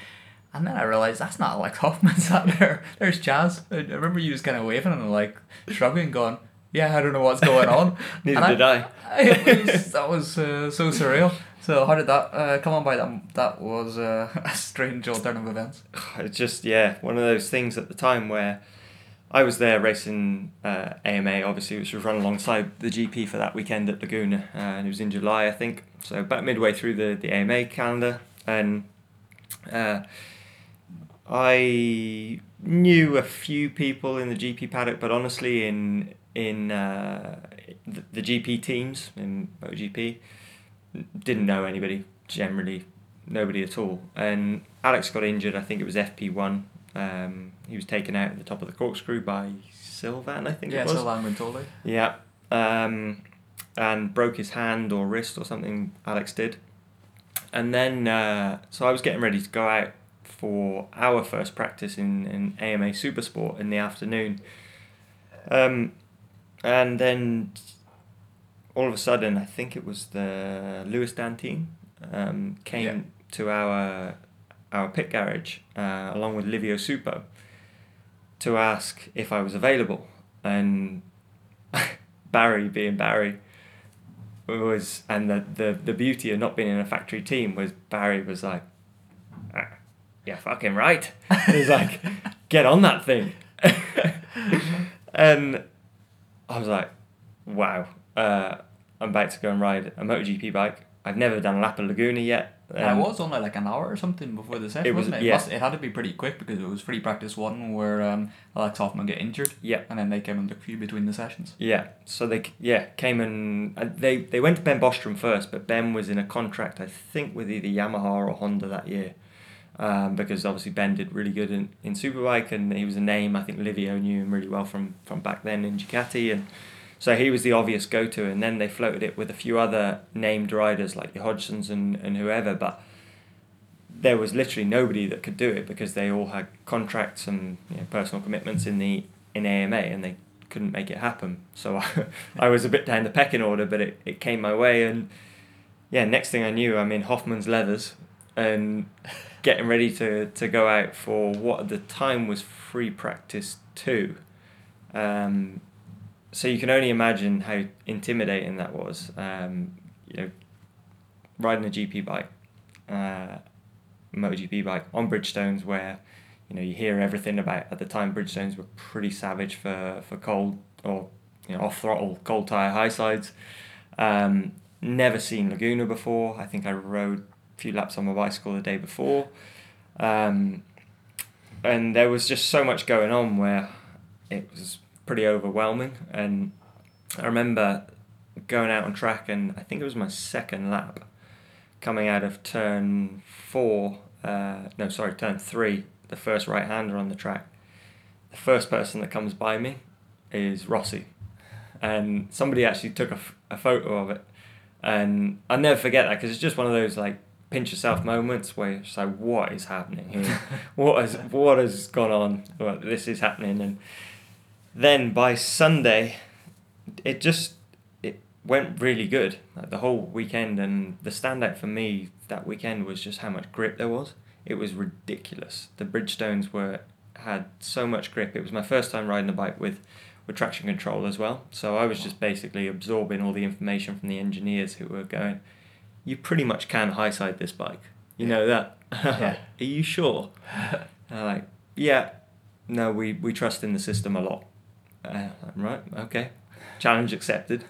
And then I realized that's not Alex Hofmann sat there. There's Chaz. I I remember you just kind of waving and like shrugging, going, "Yeah, I don't know what's going on." neither And did I. it was, that was uh, so surreal. So how did that uh, come on by? That that was uh, a strange alternative events. It's just yeah, one of those things at the time where I was there racing uh, AMA, obviously, which was run alongside the GP for that weekend at Laguna, uh, and it was in July, I think. So about midway through the the AMA calendar, and uh, I knew a few people in the GP paddock, but honestly, in in the, the GP teams in MotoGP, didn't know anybody generally, nobody at all. And Alex got injured. I think it was FP one. Um, he was taken out at the top of the corkscrew by Sylvain, I think Yeah, it was. so Langman told Yeah. Um, and broke his hand or wrist or something, Alex did. And then, uh, so I was getting ready to go out for our first practice in, in AMA Supersport in the afternoon. Um, and then all of a sudden, I think it was the Luis D'Antin um, came Yeah. to our our pit garage uh, along with Livio Suppo to ask if I was available, and Barry, being Barry, was and the, the the beauty of not being in a factory team was Barry was like, ah, yeah, fucking right. He was like, get on that thing. and I was like, wow, uh, I'm about to go and ride a MotoGP bike. I've never done a lap of Laguna yet. Um, it was only like an hour or something before the session, It was- wasn't it? yeah. It, must, it had to be pretty quick because it was free practice one where um, Alex Hofmann got injured. Yeah. And then they came and took a few between the sessions. Yeah, so they yeah came and uh, they they went to Ben Bostrom first, but Ben was in a contract I think with either Yamaha or Honda that year, um, because obviously Ben did really good in, in Superbike and he was a name I think Livio knew him really well from from back then in Ducati and so he was the obvious go to and then they floated it with a few other named riders like your Hodgsons and, and whoever but there was literally nobody that could do it because they all had contracts and you know, personal commitments in the in AMA and they couldn't make it happen. So I, I was a bit down the pecking order, but it, it came my way and yeah, next thing I knew I'm in Hofmann's leathers and getting ready to, to go out for what at the time was free practice two. Um, so you can only imagine how intimidating that was. Um, you know, riding a GP bike, uh, MotoGP bike on Bridgestones where you know you hear everything about at the time Bridgestones were pretty savage for, for cold or you know off throttle cold tire high sides. Um, never seen Laguna before. I think I rode a few laps on my bicycle the day before. Um, and there was just so much going on where it was pretty overwhelming. And I remember going out on track and I think it was my second lap coming out of turn four uh, no sorry turn three the first right hander on the track. The first person that comes by me is Rossi. And somebody actually took a, f- a photo of it. And I'll never forget that because it's just one of those like pinch yourself moments where it's like what is happening here? What has what has gone on? Well, this is happening. And then by Sunday it just it went really good. Like the whole weekend and the standout for me that weekend was just how much grip there was. It was ridiculous. The bridgestones were had so much grip. It was my first time riding a bike with with traction control as well. So i was just basically absorbing all the information from the engineers who were going you pretty much can high side this bike. You know that? Yeah. are you sure? I'm like yeah. No we we trust in the system a lot uh, right okay challenge accepted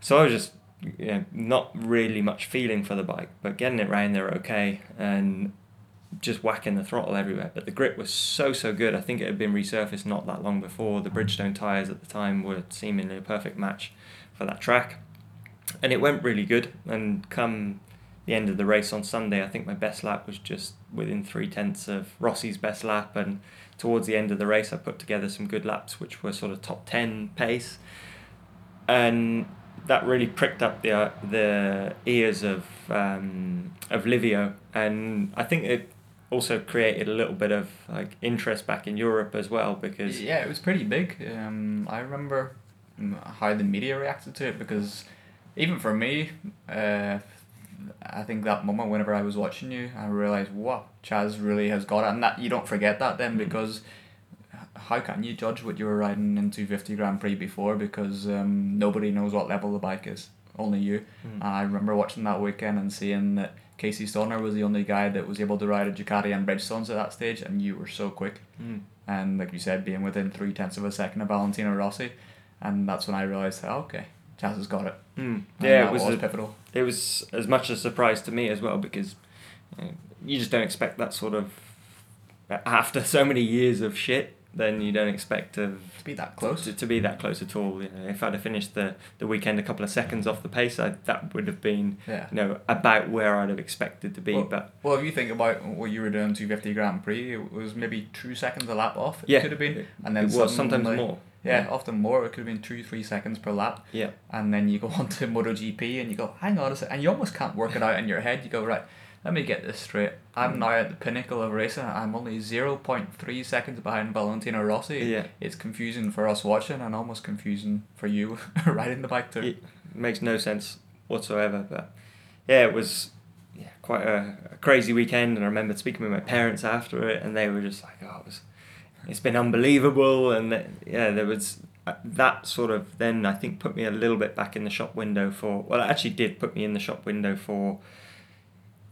so I was just you know, not really much feeling for the bike, but getting it round there okay and just whacking the throttle everywhere. But the grip was so so good. I think it had been resurfaced not that long before. The Bridgestone tyres at the time were seemingly a perfect match for that track, and it went really good. And come the end of the race on Sunday, I think my best lap was just within three tenths of Rossi's best lap. And towards the end of the race, I put together some good laps, which were sort of top ten pace and that really pricked up the uh, the ears of um, of Livio, and I think it also created a little bit of like interest back in Europe as well because Yeah, it was pretty big. Um, I remember mm, how the media reacted to it because even for me, uh, I think that moment whenever I was watching you, I realized, wow, Chaz really has got it, and that you don't forget that then Mm. because how can you judge what you were riding in 250 Grand Prix before because um, nobody knows what level the bike is, only you. Mm. I remember watching that weekend and seeing that Casey Stoner was the only guy that was able to ride a Ducati and Bridgestones at that stage, and you were so quick Mm. and like you said, being within three tenths of a second of Valentino Rossi, and that's when I realized, oh, okay, Chaz has got it. Mm. Yeah, it was, was a- pivotal. It was as much a surprise to me as well because you, know, you just don't expect that sort of after so many years of shit. Then you don't expect to be that close. to, to be that close at all. You know, if I'd have finished the, the weekend a couple of seconds off the pace, I, that would have been Yeah. you know about where I'd have expected to be. Well, but Well, if you think about what you were doing 250 Grand Prix, it was maybe two seconds a lap off. It yeah, could have been, and then it was sometimes more. Yeah, often more. It could have been two, three seconds per lap, Yeah. and then you go on to MotoGP and you go, hang on a sec, and you almost can't work it out in your head. You go right. let me get this straight. I'm mm. now at the pinnacle of racing. I'm only 0.3 seconds behind Valentino Rossi. Yeah. It's confusing for us watching and almost confusing for you riding the bike too. It makes no sense whatsoever. But yeah, it was yeah, quite a, a crazy weekend. And I remember speaking with my parents after it, and they were just like, "Oh, it was, it's been unbelievable." And th- yeah, there was uh, that sort of then I think put me a little bit back in the shop window for. Well, it actually did put me in the shop window for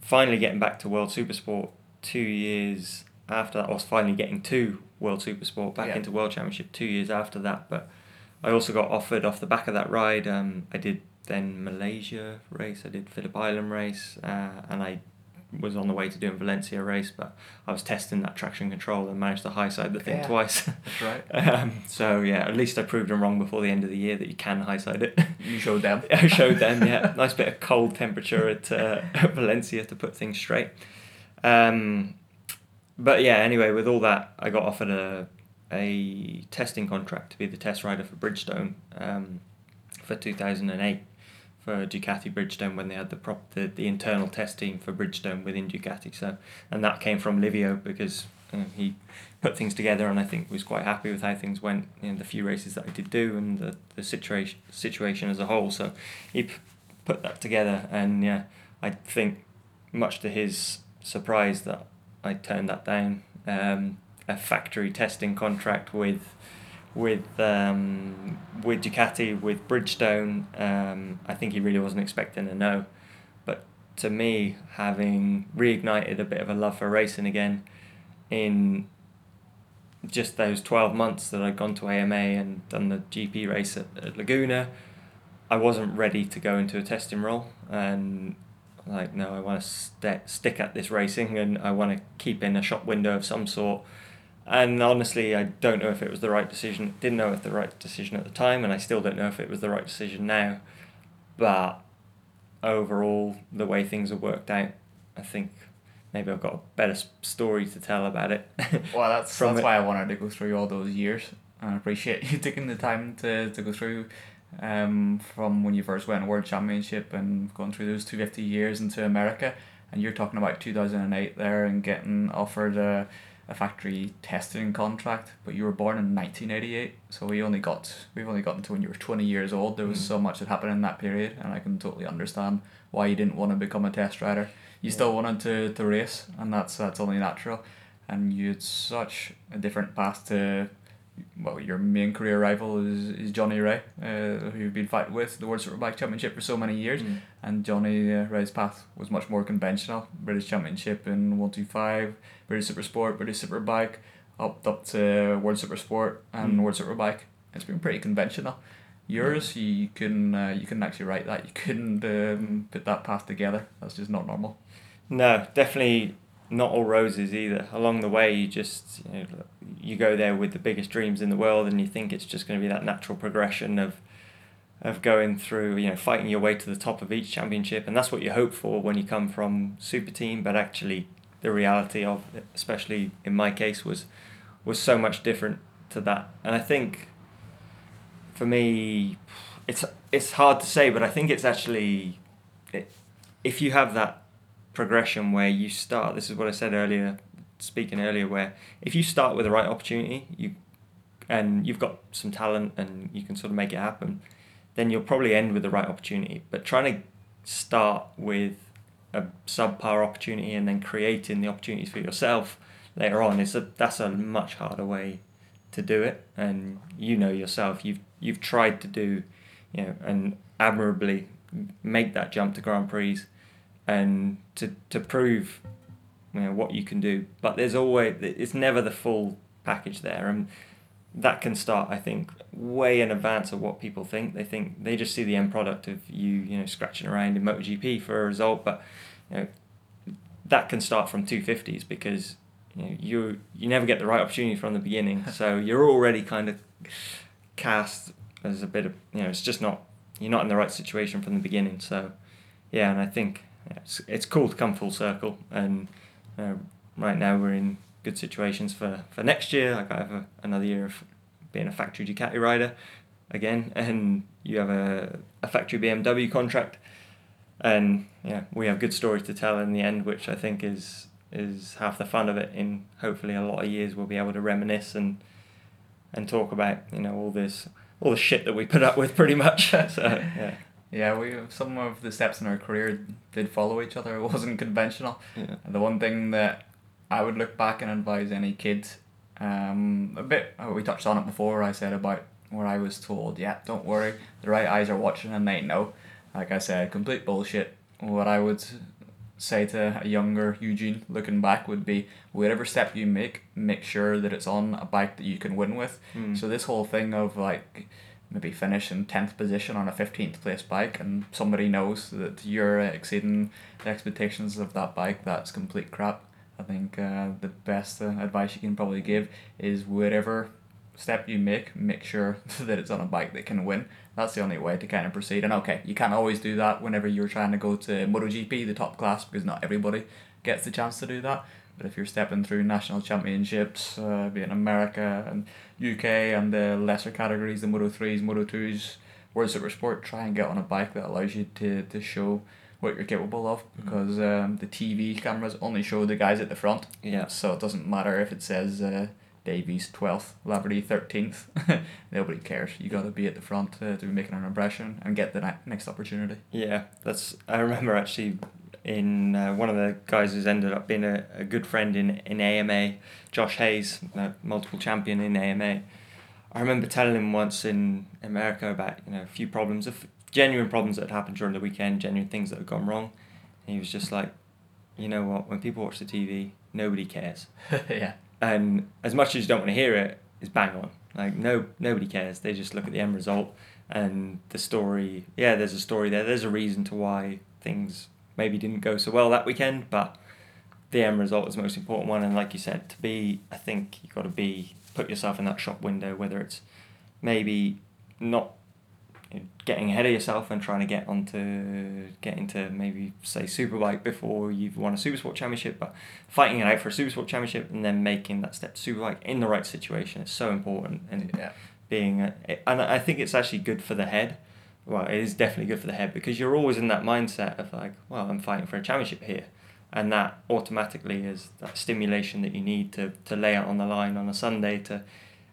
finally getting back to World Supersport two years after that. I was finally getting to World Supersport back Yeah. into World Championship two years after that. But I also got offered off the back of that ride. Um, I did then Malaysia race. I did Phillip Island race, uh, and I was on the way to doing Valencia race. But I was testing that traction control and managed to high side the thing Yeah. twice. That's right. um, so yeah, at least I proved them wrong before the end of the year that you can high side it. You showed them. I showed them, yeah. Nice bit of cold temperature at, uh, at Valencia to put things straight. Um, but yeah, anyway, with all that, I got offered a a testing contract to be the test rider for Bridgestone um, for 2008 for Ducati Bridgestone when they had the prop the, the internal test team for Bridgestone within Ducati. So and that came from Livio because uh, he put things together and I think was quite happy with how things went in the few races that I did do and the, the situation situation as a whole. So he p- put that together and yeah, I think much to his surprise that I turned that down. Um, a factory testing contract with with um, with Ducati with Bridgestone. Um, I think he really wasn't expecting a no, but to me, having reignited a bit of a love for racing again, in just those twelve months that I'd gone to AMA and done the GP race at, at Laguna, I wasn't ready to go into a testing role and. Like no, I want to st- stick at this racing, and I want to keep in a shop window of some sort and honestly, I don't know if it was the right decision. Didn't know if the right decision at the time, and I still don't know if it was the right decision now. But overall, the way things have worked out, I think maybe I've got a better story to tell about it. Well, that's that's it- why I wanted to go through all those years. And I appreciate you taking the time to, to go through um, from when you first went to World Championship and going through those 250 years into America. And you're talking about 2008 there and getting offered a, a factory testing contract. But you were born in 1988, so we only got we've only gotten to when you were 20 years old. There was Mm. so much that happened in that period, and I can totally understand why you didn't want to become a test rider. You Yeah. still wanted to, to race, and that's that's only natural and you had such a different path to well your main career rival is, is Johnny Rea uh, who you've been fighting with the World Superbike Championship for so many years. Mm. and Johnny uh, Rea's path was much more conventional. British Championship in 125 British Super Sport British Superbike up up to World Super Sport and Mm. World Superbike. It's been pretty conventional. Yours you can uh, you can actually write that. You couldn't um, put that path together. That's just not normal. No, definitely not all roses either. Along the way, you just you, know, you go there with the biggest dreams in the world, and you think it's just going to be that natural progression of of going through, you know, fighting your way to the top of each championship, and that's what you hope for when you come from super teen. But actually, the reality of, it, especially in my case, was was so much different to that. And I think for me, it's it's hard to say, but I think it's actually, it, if you have that progression where you start. This is what I said earlier, speaking earlier, where if you start with the right opportunity, you and you've got some talent and you can sort of make it happen, then you'll probably end with the right opportunity. But trying to start with a subpar opportunity and then creating the opportunities for yourself later on is a that's a much harder way to do it. And you know yourself, you've you've tried to do, you know, and admirably make that jump to Grand Prix and to to prove you know what you can do. But there's always it's never the full package there and that can start i think way in advance of what people think. They think they just see the end product of you you know scratching around in MotoGP for a result but you know that can start from 250s because you know you you never get the right opportunity from the beginning. So you're already kind of cast as a bit of you know it's just not you're not in the right situation from the beginning. So yeah and i think it's, it's cool to come full circle and uh, right now we're in good situations for, for next year like I have a, another year of being a factory Ducati rider again and you have a, a factory BMW contract and yeah, we have good stories to tell in the end, which I think is is half the fun of it. In hopefully a lot of years, we'll be able to reminisce and and talk about you know all this all the shit that we put up with pretty much. so yeah. Yeah, we some of the steps in our career did follow each other. It wasn't conventional. Yeah. The one thing that I would look back and advise any kid, um, a bit oh, we touched on it before. I said about where I was told, yeah, don't worry, the right eyes are watching and they know. Like I said, complete bullshit. What I would say to a younger Eugene looking back would be whatever step you make, make sure that it's on a bike that you can win with. Mm. So this whole thing of like maybe finish in 10th position on a 15th place bike and somebody knows that you're exceeding the expectations of that bike, that's complete crap. I think uh, the best uh, advice you can probably give is whatever step you make, make sure that it's on a bike that can win. That's the only way to kind of proceed. And okay, you can't always do that whenever you're trying to go to MotoGP, the top class, because not everybody gets the chance to do that. But if you're stepping through national championships, uh, be it America and UK and the lesser categories, the Moto 3s, Moto 2s, World Super Sport, try and get on a bike that allows you to, to show what you're capable of because um, the TV cameras only show the guys at the front. Yeah. So it doesn't matter if it says uh, Davies 12th, Laverty 13th. Nobody cares. You got to be at the front uh, to be making an impression and get the next opportunity. Yeah, that's. I remember actually in uh, one of the guys who's ended up being a, a good friend in, in AMA, Josh Hayes, a multiple champion in AMA. I remember telling him once in America about you know a few problems, of genuine problems that had happened during the weekend, genuine things that had gone wrong. And he was just like, you know what? When people watch the TV, nobody cares. yeah. and as much as you don't want to hear it, it's bang on. Like no, nobody cares. They just look at the end result and the story. Yeah, there's a story there. There's a reason to why things maybe didn't go so well that weekend, but the end result is the most important one. And like you said, to be, I think you've got to be put yourself in that shop window, whether it's maybe not getting ahead of yourself and trying to get onto get into maybe say superbike before you've won a supersport championship but fighting it out for a supersport championship and then making that step to superbike in the right situation is so important and Yeah. being a, and I think it's actually good for the head well it is definitely good for the head because you're always in that mindset of like well I'm fighting for a championship here. And that automatically is that stimulation that you need to, to lay out on the line on a Sunday to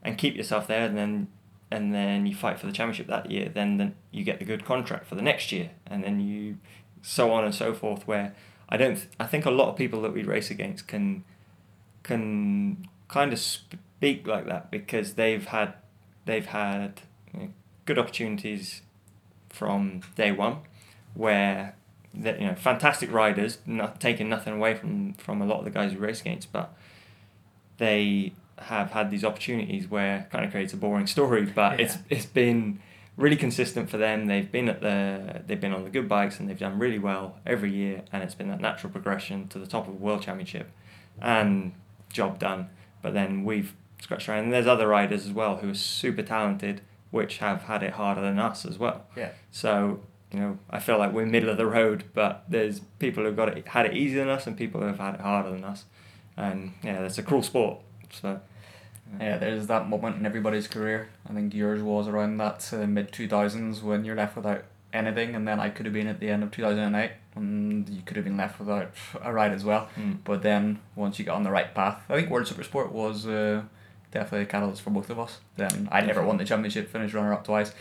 and keep yourself there. And then and then you fight for the championship that year then, then you get the good contract for the next year. And then you so on and so forth where I don't I think a lot of people that we race against can can kind of speak like that because they've had they've had you know, good opportunities from day one where that you know fantastic riders not taking nothing away from from a lot of the guys we race against but they have had these opportunities where kind of creates a boring story but it's it's been really consistent for them. They've been at the they've been on the good bikes and they've done really well every year and it's been that natural progression to the top of the world championship and job done. But then we've scratched around and there's other riders as well who are super talented which have had it harder than us as well Yeah. so you know I feel like we're middle of the road but there's people who've got it had it easier than us and people who have had it harder than us and yeah it's a cruel sport so Yeah, there's that moment in everybody's career. I think yours was around that uh, mid 2000s when you're left without anything, and then I could have been at the end of 2008, and you could have been left without a ride as well. mm. But then once you got on the right path, I think World Super Sport was uh, definitely a catalyst for both of us. Then I never won the championship, finished runner up twice.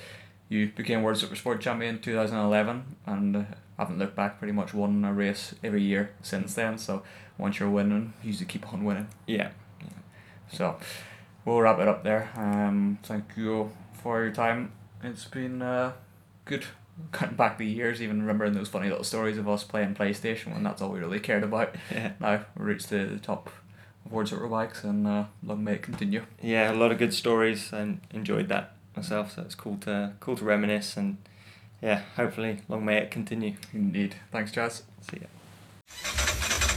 You became World Super Sport champion 2011, and uh, haven't looked back. Pretty much won a race every year since then. So once you're winning, you usually keep on winning. yeah So we'll wrap it up there. Um, thank you for your time. It's been uh, good cutting back the years, even remembering those funny little stories of us playing PlayStation when that's all we really cared about. yeah Now we reached the, the top of World Superbikes and uh, long may it continue. yeah a lot of good stories and enjoyed that myself so it's cool to cool to reminisce and yeah hopefully long may it continue Indeed. Thanks, Chaz. see ya